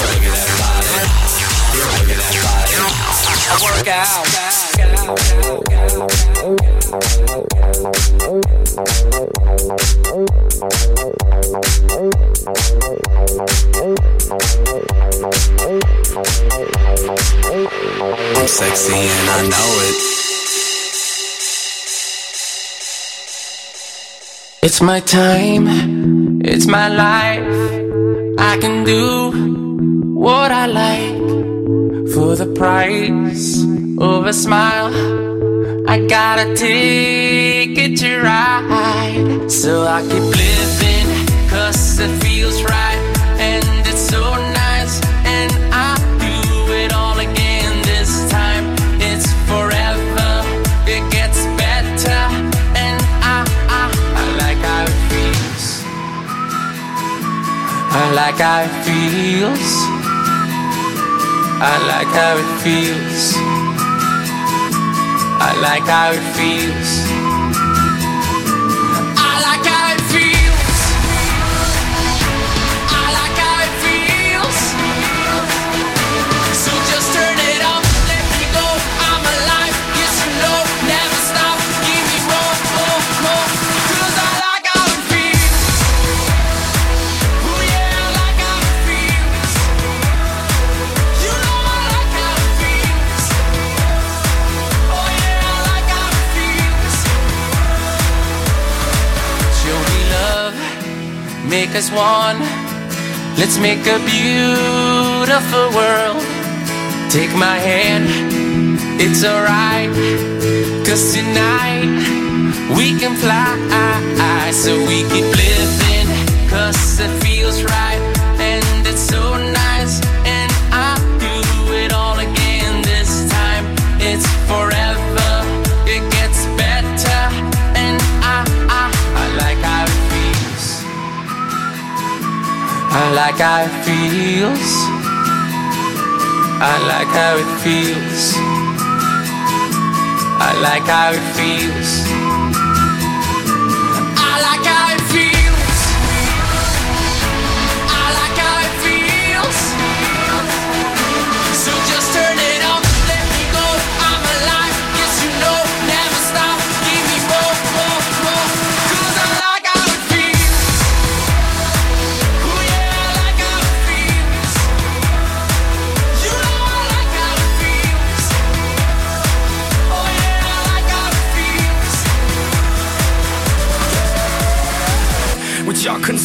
look at that body. Girl, look at that body. I, I work out. I'm sexy and I know it. It's my time, it's my life. I can do what I like for the price of a smile. I got a ticket to ride, so I keep living, cause it feels right, and it's so nice, and I do it all again this time. It's forever, it gets better, and I, I, I like how it feels. I like how it feels. I like how it feels. I like how it feels. Make us one. Let's make a beautiful world. Take my hand, it's alright. Cause tonight we can fly. So we keep living. Cause it feels right. Like how it feels. I like how it feels. I like how it feels.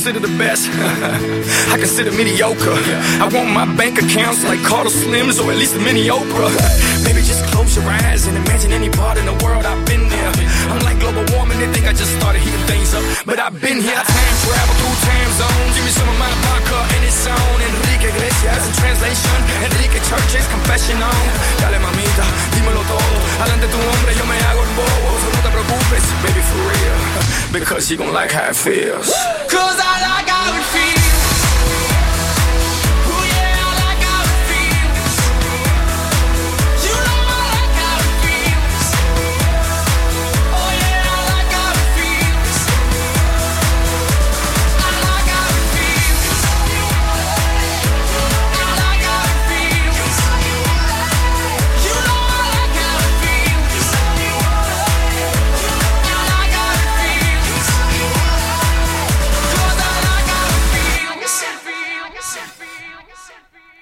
Consider the best? I consider mediocre. I want my bank accounts like Carlos Slims or at least a mini Oprah. Baby, just close your eyes and imagine any part in the world I've been there. I'm like global warming, they think I just started heating things up. But I've been here, I time travel through time zones. Give me some of my vodka and it's on. Enrique Iglesias in translation. Enrique Church's confession on. Dale mamita, dímelo todo. Adelante tu hombre, yo me hago el bobo. So no te preocupes, baby, for real. Because you gon' like how it feels. Cause I like how it feels.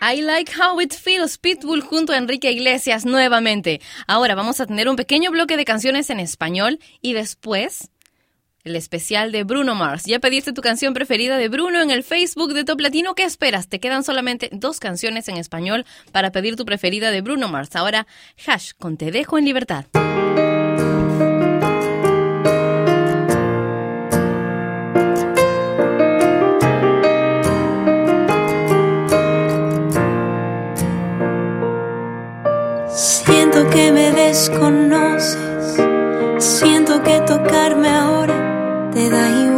I like how it feels Pitbull junto a Enrique Iglesias nuevamente. Ahora vamos a tener un pequeño bloque de canciones en español y después el especial de Bruno Mars. Ya pediste tu canción preferida de Bruno en el Facebook de Top Latino. ¿Qué esperas? Te quedan solamente dos canciones en español para pedir tu preferida de Bruno Mars. Ahora, Hash con Te dejo en libertad. Siento que me desconoces, siento que tocarme ahora te da igual,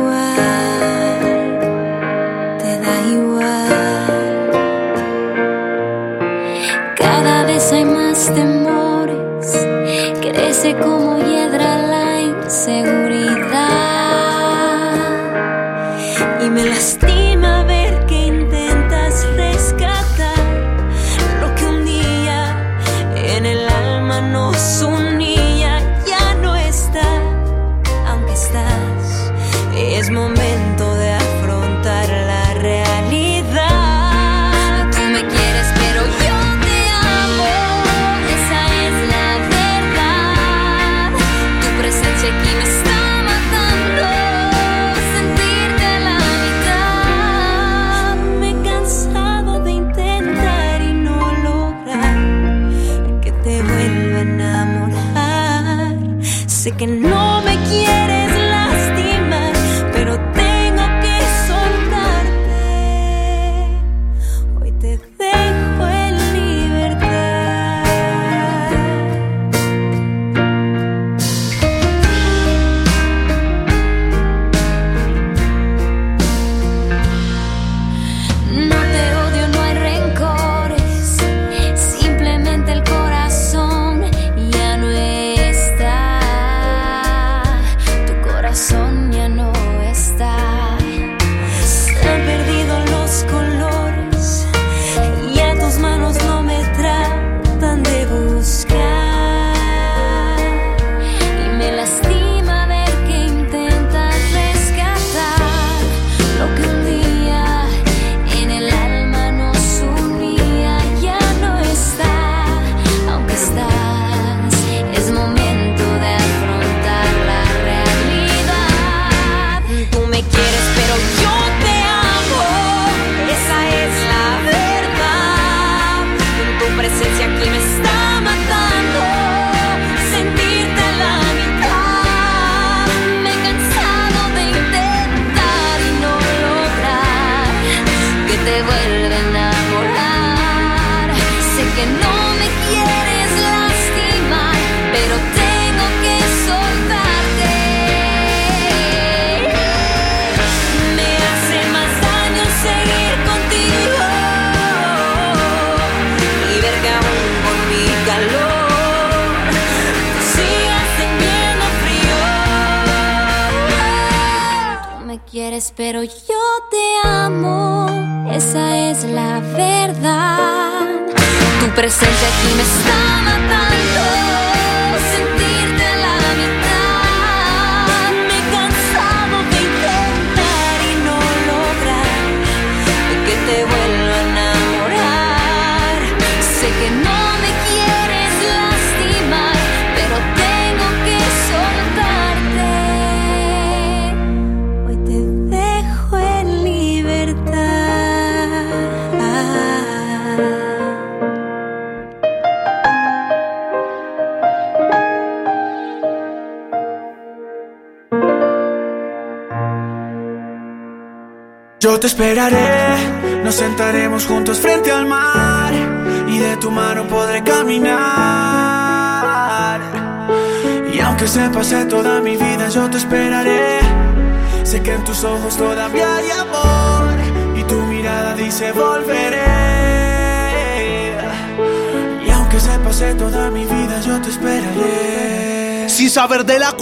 me quieres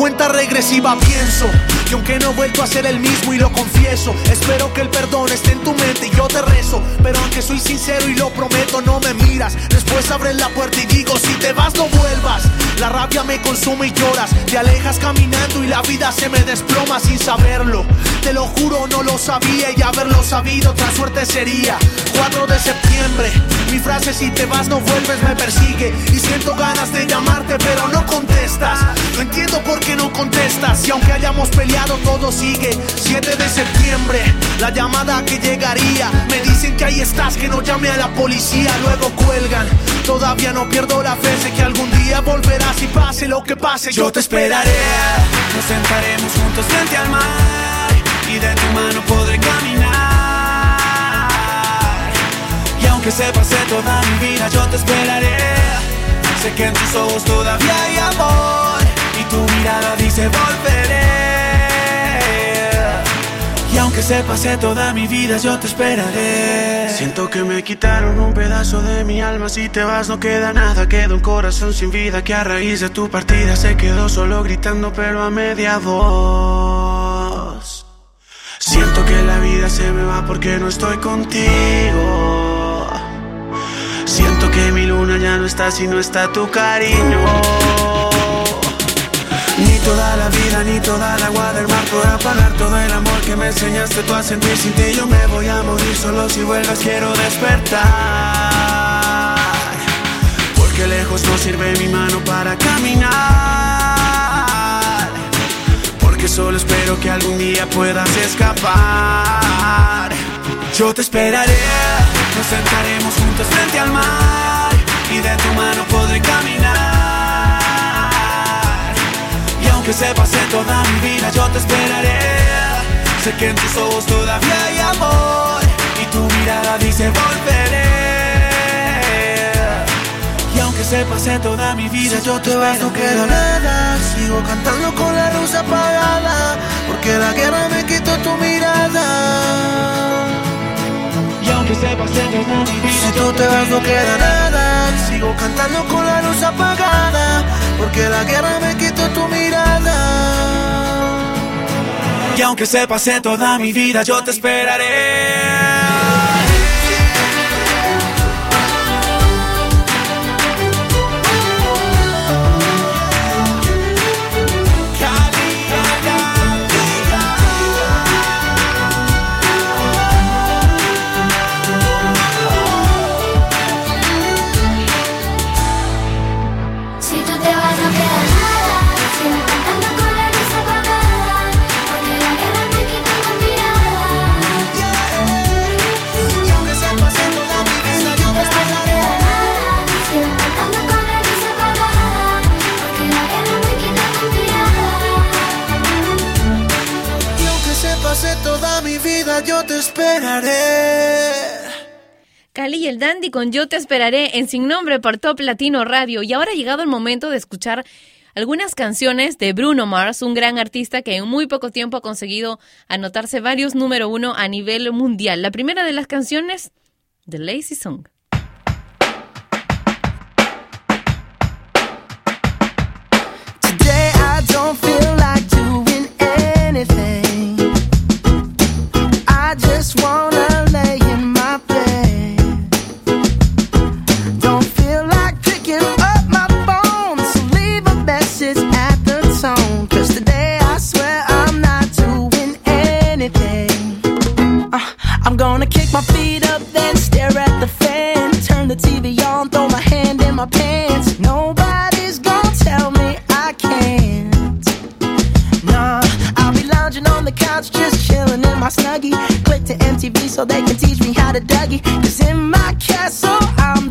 cuenta regresiva pienso. Que aunque no he vuelto a ser el mismo y lo confieso Espero que el perdón esté en tu mente y yo te rezo. Pero aunque soy sincero y lo prometo no me miras. Después abres la puerta y digo si te vas no vuelvas. La rabia me consume y lloras. Te alejas caminando y la vida se me desploma sin saberlo. Te lo juro no lo sabía y haberlo sabido otra suerte sería. 4 de septiembre Mi frase si te vas no vuelves me persigue. Y siento ganas de llamarte pero no contestas. No entiendo por qué no contestas. Y aunque hayamos peleado todo sigue. 7 de septiembre La llamada que llegaría. Me dicen que ahí estás que no llame a la policía. Luego cuelgan. Todavía no pierdo la fe Sé que algún día volverás y pase lo que pase. Yo te esperaré, nos sentaremos juntos frente Aunque se pase toda mi vida, yo te esperaré. Sé que en tus ojos todavía hay amor y tu mirada dice volveré. Y aunque se pase toda mi vida, yo te esperaré. Siento que me quitaron un pedazo de mi alma. Si te vas, no queda nada. Queda un corazón sin vida que a raíz de tu partida se quedó solo gritando, pero a media voz. Siento que la vida se me va porque no estoy contigo. Siento que mi luna ya no está si no está tu cariño. Ni toda la vida, ni toda el agua del mar podrá pagar todo el amor que me enseñaste tú a sentir sin ti. Yo me voy a morir solo si vuelvas, quiero despertar. Porque lejos no sirve mi mano para caminar. Porque solo espero que algún día puedas escapar. Yo te esperaré, nos sentaremos juntos frente al mar y de tu mano podré caminar. Y aunque se pase toda mi vida, yo te esperaré. Sé que en tus ojos todavía hay amor y tu mirada dice volveré. Y aunque se pase toda mi vida, yo te vas, no queda nada. Sigo cantando con la luz apagada Porque la guerra me quitó tu mirada Vida, Si tú te vas no queda nada. Sigo cantando con la luz apagada Porque la guerra me quitó tu mirada. Y aunque se pase toda mi vida, yo te esperaré. Cali y el Dandy con Yo te esperaré en Sin Nombre por Top Latino Radio. Y ahora ha llegado el momento de escuchar algunas canciones de Bruno Mars, un gran artista que en muy poco tiempo ha conseguido anotarse varios número uno a nivel mundial. La primera de las canciones, The Lazy Song. My feet up, then stare at the fan. Turn the TV on, throw my hand in my pants. Nobody's gonna tell me I can't. Nah, I'll be lounging on the couch, just chilling in my snuggie. Click to MTV so they can teach me how to Dougie. Cause in my castle, I'm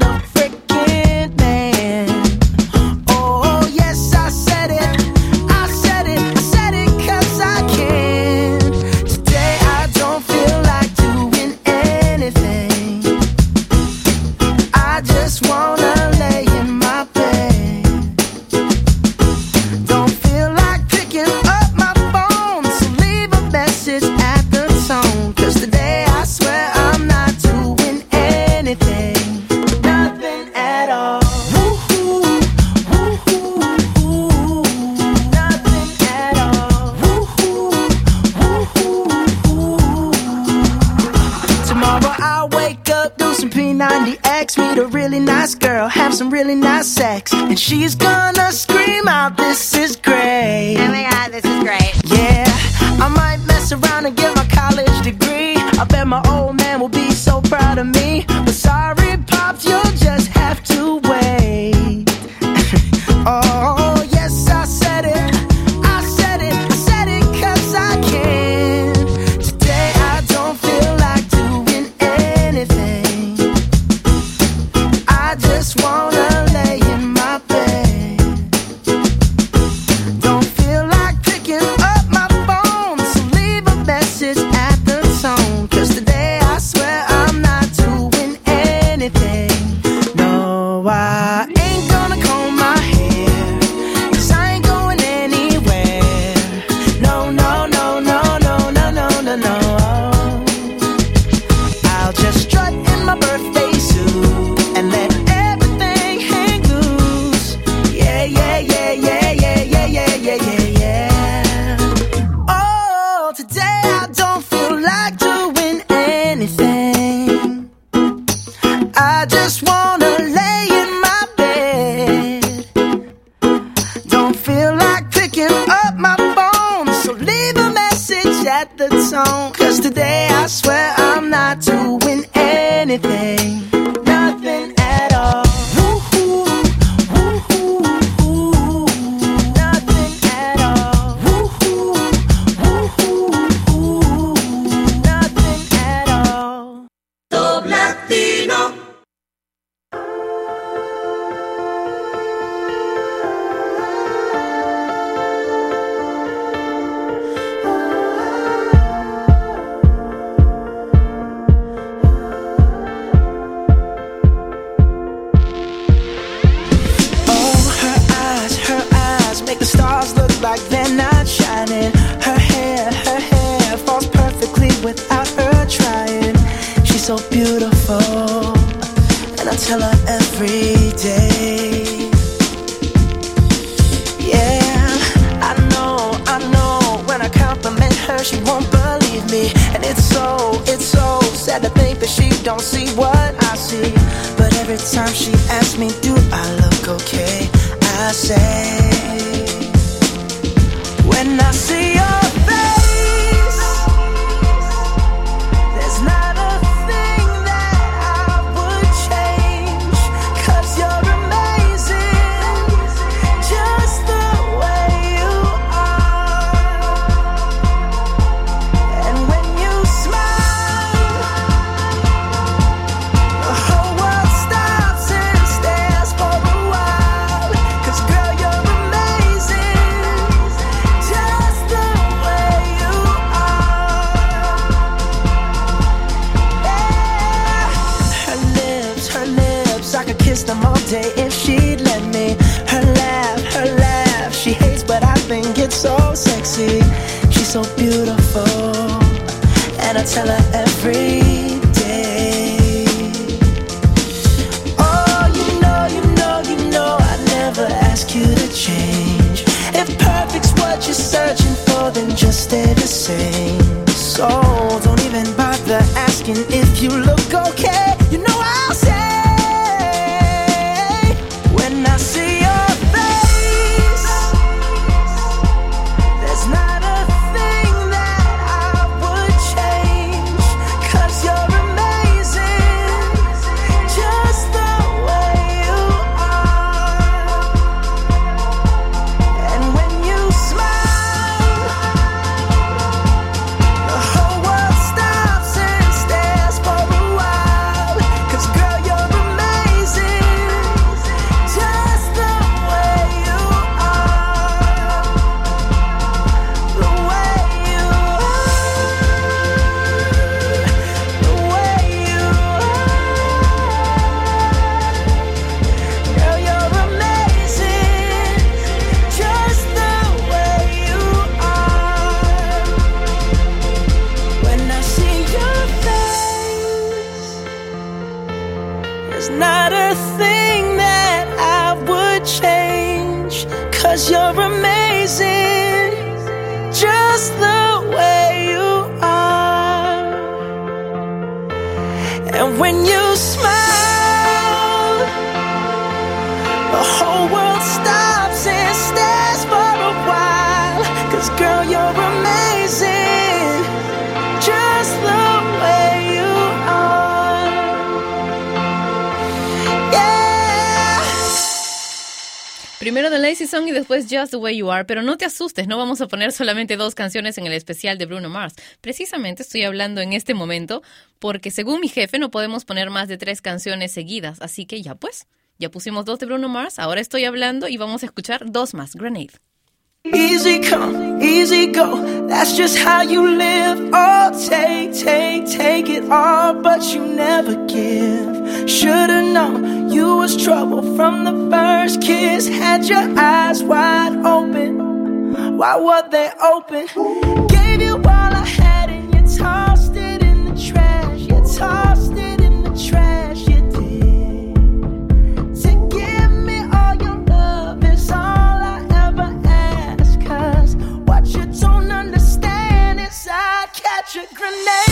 kiss them all day if she'd let me. Her laugh, her laugh, she hates, but I think it's so sexy. She's so beautiful, and I tell her every day. Oh, you know, you know, you know, I never ask you to change. If perfect's what you're searching for, then just stay the same. So don't even bother asking if you look okay. You know I. Just the Way You Are, pero no te asustes, no vamos a poner solamente dos canciones en el especial de Bruno Mars. Precisamente estoy hablando en este momento porque según mi jefe no podemos poner más de tres canciones seguidas, así que ya pues, ya pusimos dos de Bruno Mars, ahora estoy hablando y vamos a escuchar dos más, Grenade. Easy come, easy go. That's just how you live. Oh, take, take, take it all, but you never give. Should've known you was trouble from the first kiss. Had your eyes wide open. Why were they open? Gave you all I had. your grenade.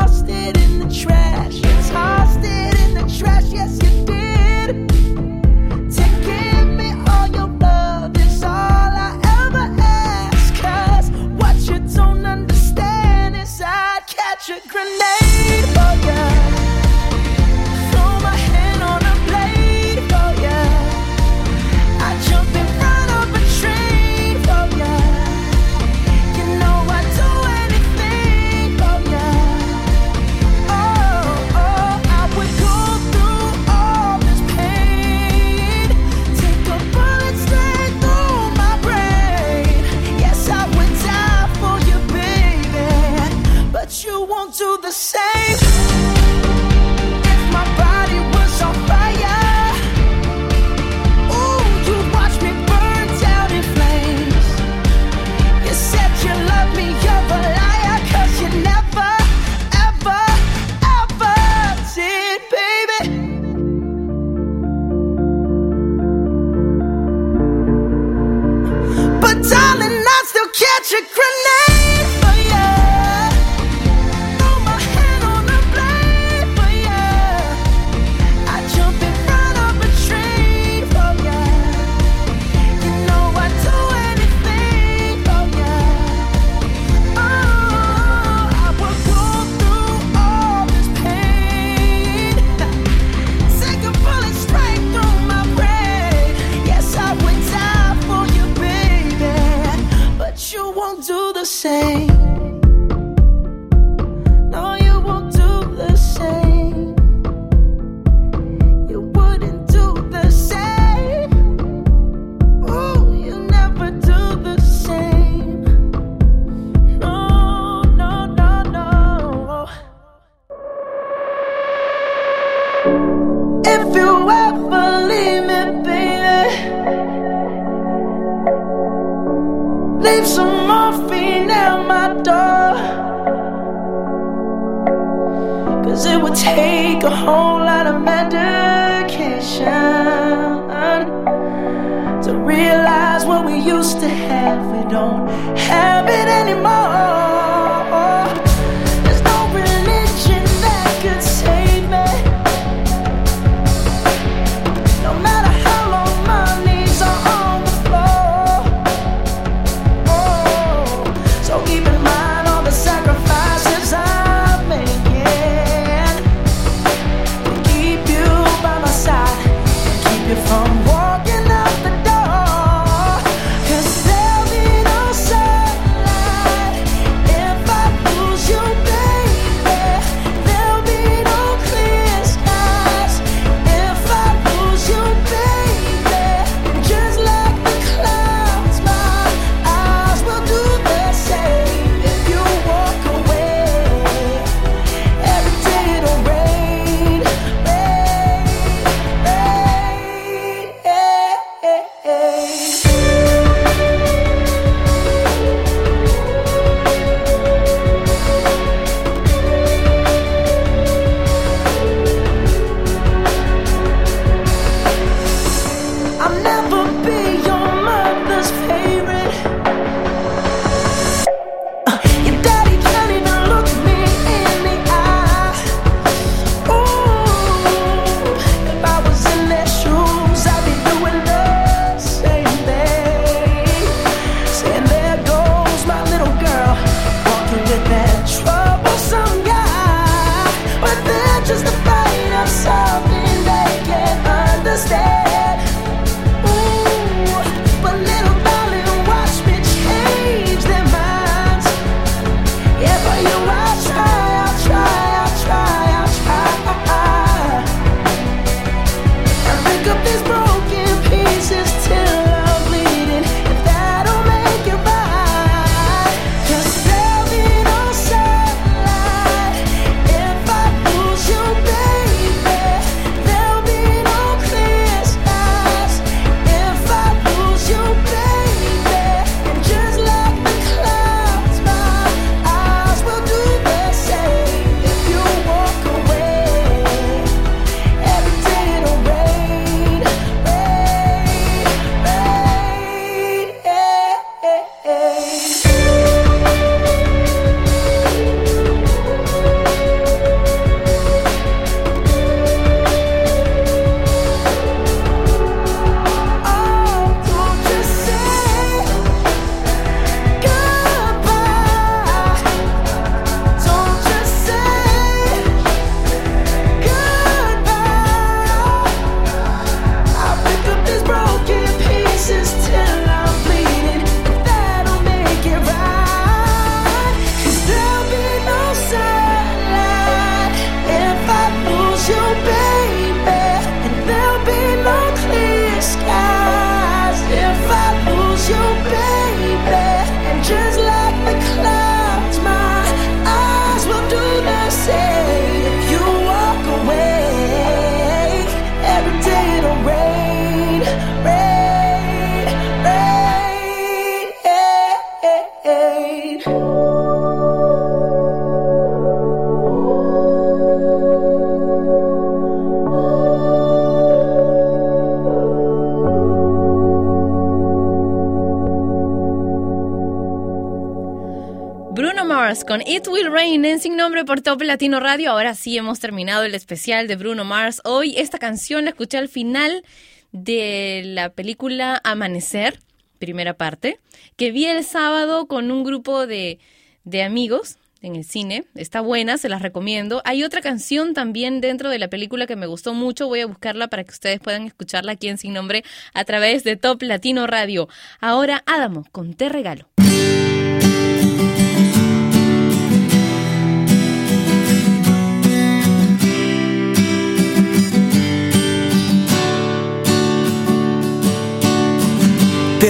por Top Latino Radio. Ahora sí hemos terminado el especial de Bruno Mars. Hoy esta canción la escuché al final de la película Amanecer, primera parte, que vi el sábado con un grupo de, de amigos en el cine. Está buena, se las recomiendo. Hay otra canción también dentro de la película que me gustó mucho. Voy a buscarla para que ustedes puedan escucharla aquí en Sin Nombre a través de Top Latino Radio. Ahora, Adamo, con Te Regalo.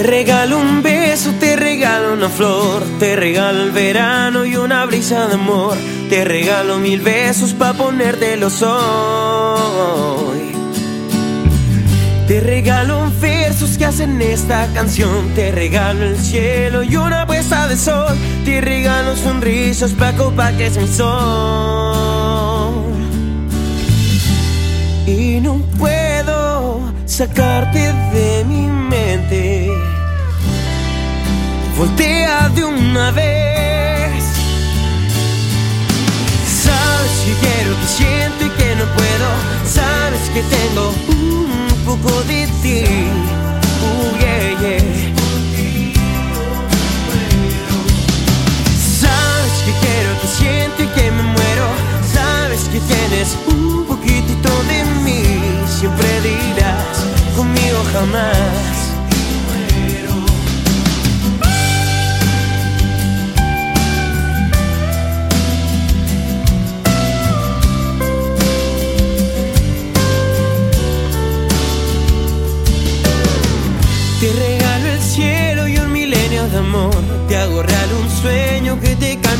Te regalo un beso, te regalo una flor, te regalo el verano y una brisa de amor, te regalo mil besos pa' ponértelos hoy. Te regalo versos que hacen esta canción, te regalo el cielo y una puesta de sol, te regalo sonrisas pa' que es mi sol. Y no puedo sacarte de mi una vez. Sabes que quiero, que siento y que no puedo. Sabes que tengo un poco de ti. Uh. Sabes que quiero, que siento y que me muero. Sabes que tienes un poquitito de mí. Siempre dirás conmigo jamás.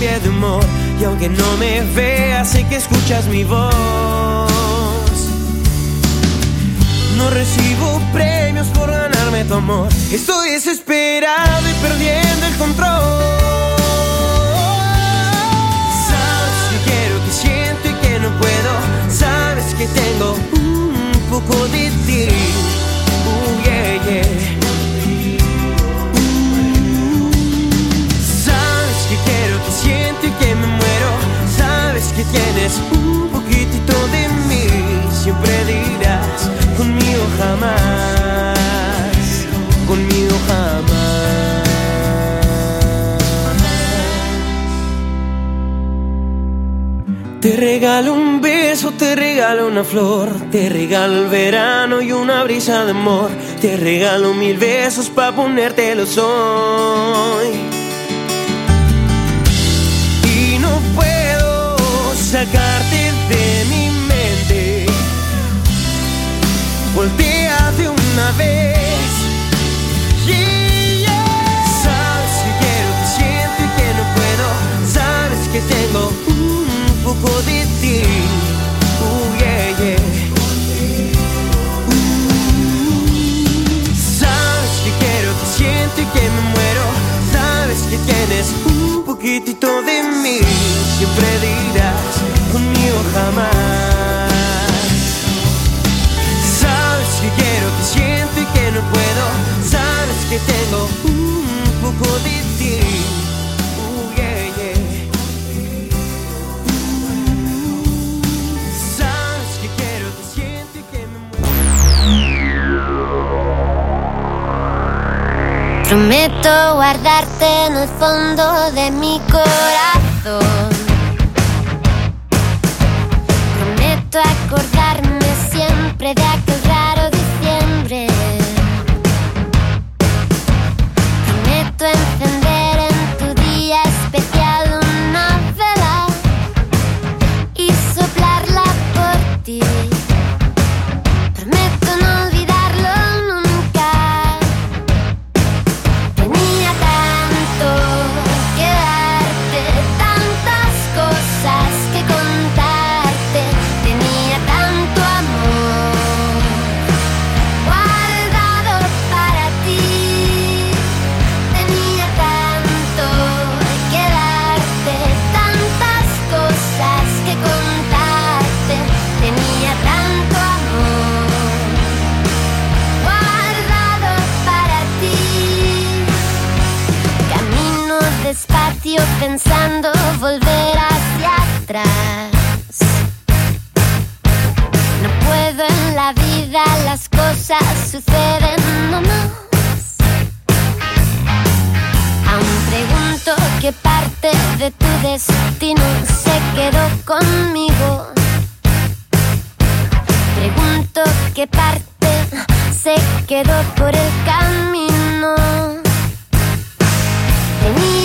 Y aunque no me veas, sé que escuchas mi voz. No recibo premios por ganarme tu amor. Estoy desesperado y perdiendo el control. Sabes que quiero, que siento y que no puedo. Sabes que tengo un poco de ti. Uh, yeah, yeah. Que tienes un poquitito de mí. Siempre dirás conmigo jamás. Conmigo jamás. Te regalo un beso, te regalo una flor, te regalo el verano y una brisa de amor, te regalo mil besos pa' ponértelos hoy. Sacarte de mi mente. Voltea de una vez. Yeah, yeah. Sabes que quiero, que siento y que no puedo. Sabes que tengo un poco de ti. Uh, yeah, yeah. Sabes que quiero, que siento y que me muero. Sabes que tienes un poquitito de mí. Siempre dirás jamás. Sabes que quiero, que siento y que no puedo. Sabes que tengo un poco de ti. Sabes que quiero, que siento y que me Prometo guardarte en el fondo de mi corazón. Acordarme siempre de pensando volver hacia atrás. No puedo en la vida, las cosas suceden nomás. Aún pregunto qué parte de tu destino se quedó conmigo. Pregunto qué parte se quedó por el camino. Tenía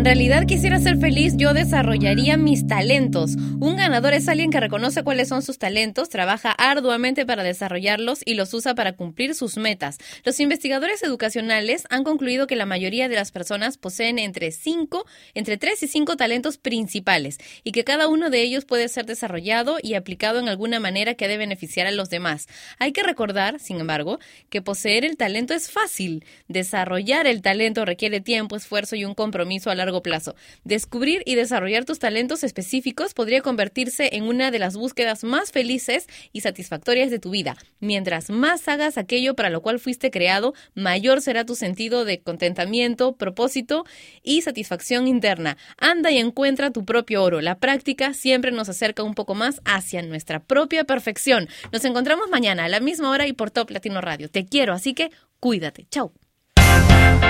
en realidad quisiera ser feliz, yo desarrollaría mis talentos. Un ganador es alguien que reconoce cuáles son sus talentos, trabaja arduamente para desarrollarlos y los usa para cumplir sus metas. Los investigadores educacionales han concluido que la mayoría de las personas poseen entre cinco, entre 3 y 5 talentos principales y que cada uno de ellos puede ser desarrollado y aplicado en alguna manera que ha de beneficiar a los demás. Hay que recordar, sin embargo, que poseer el talento es fácil. Desarrollar el talento requiere tiempo, esfuerzo y un compromiso a largo plazo. Descubrir y desarrollar tus talentos específicos podría convertirse en una de las búsquedas más felices y satisfactorias de tu vida. Mientras más hagas aquello para lo cual fuiste creado, mayor será tu sentido de contentamiento, propósito y satisfacción interna. Anda y encuentra tu propio oro. La práctica siempre nos acerca un poco más hacia nuestra propia perfección. Nos encontramos mañana a la misma hora y por Top Latino Radio. Te quiero, así que cuídate. Chau.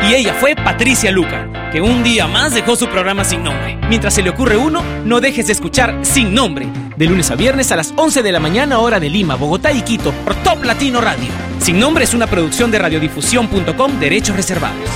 Y ella fue Patricia Luca, que un día más dejó su programa sin nombre. Mientras se le ocurre uno, no dejes de escuchar Sin Nombre, de lunes a viernes a las 11 de la mañana hora de Lima, Bogotá y Quito, por Top Latino Radio. Sin Nombre es una producción de radiodifusión.com, derechos reservados.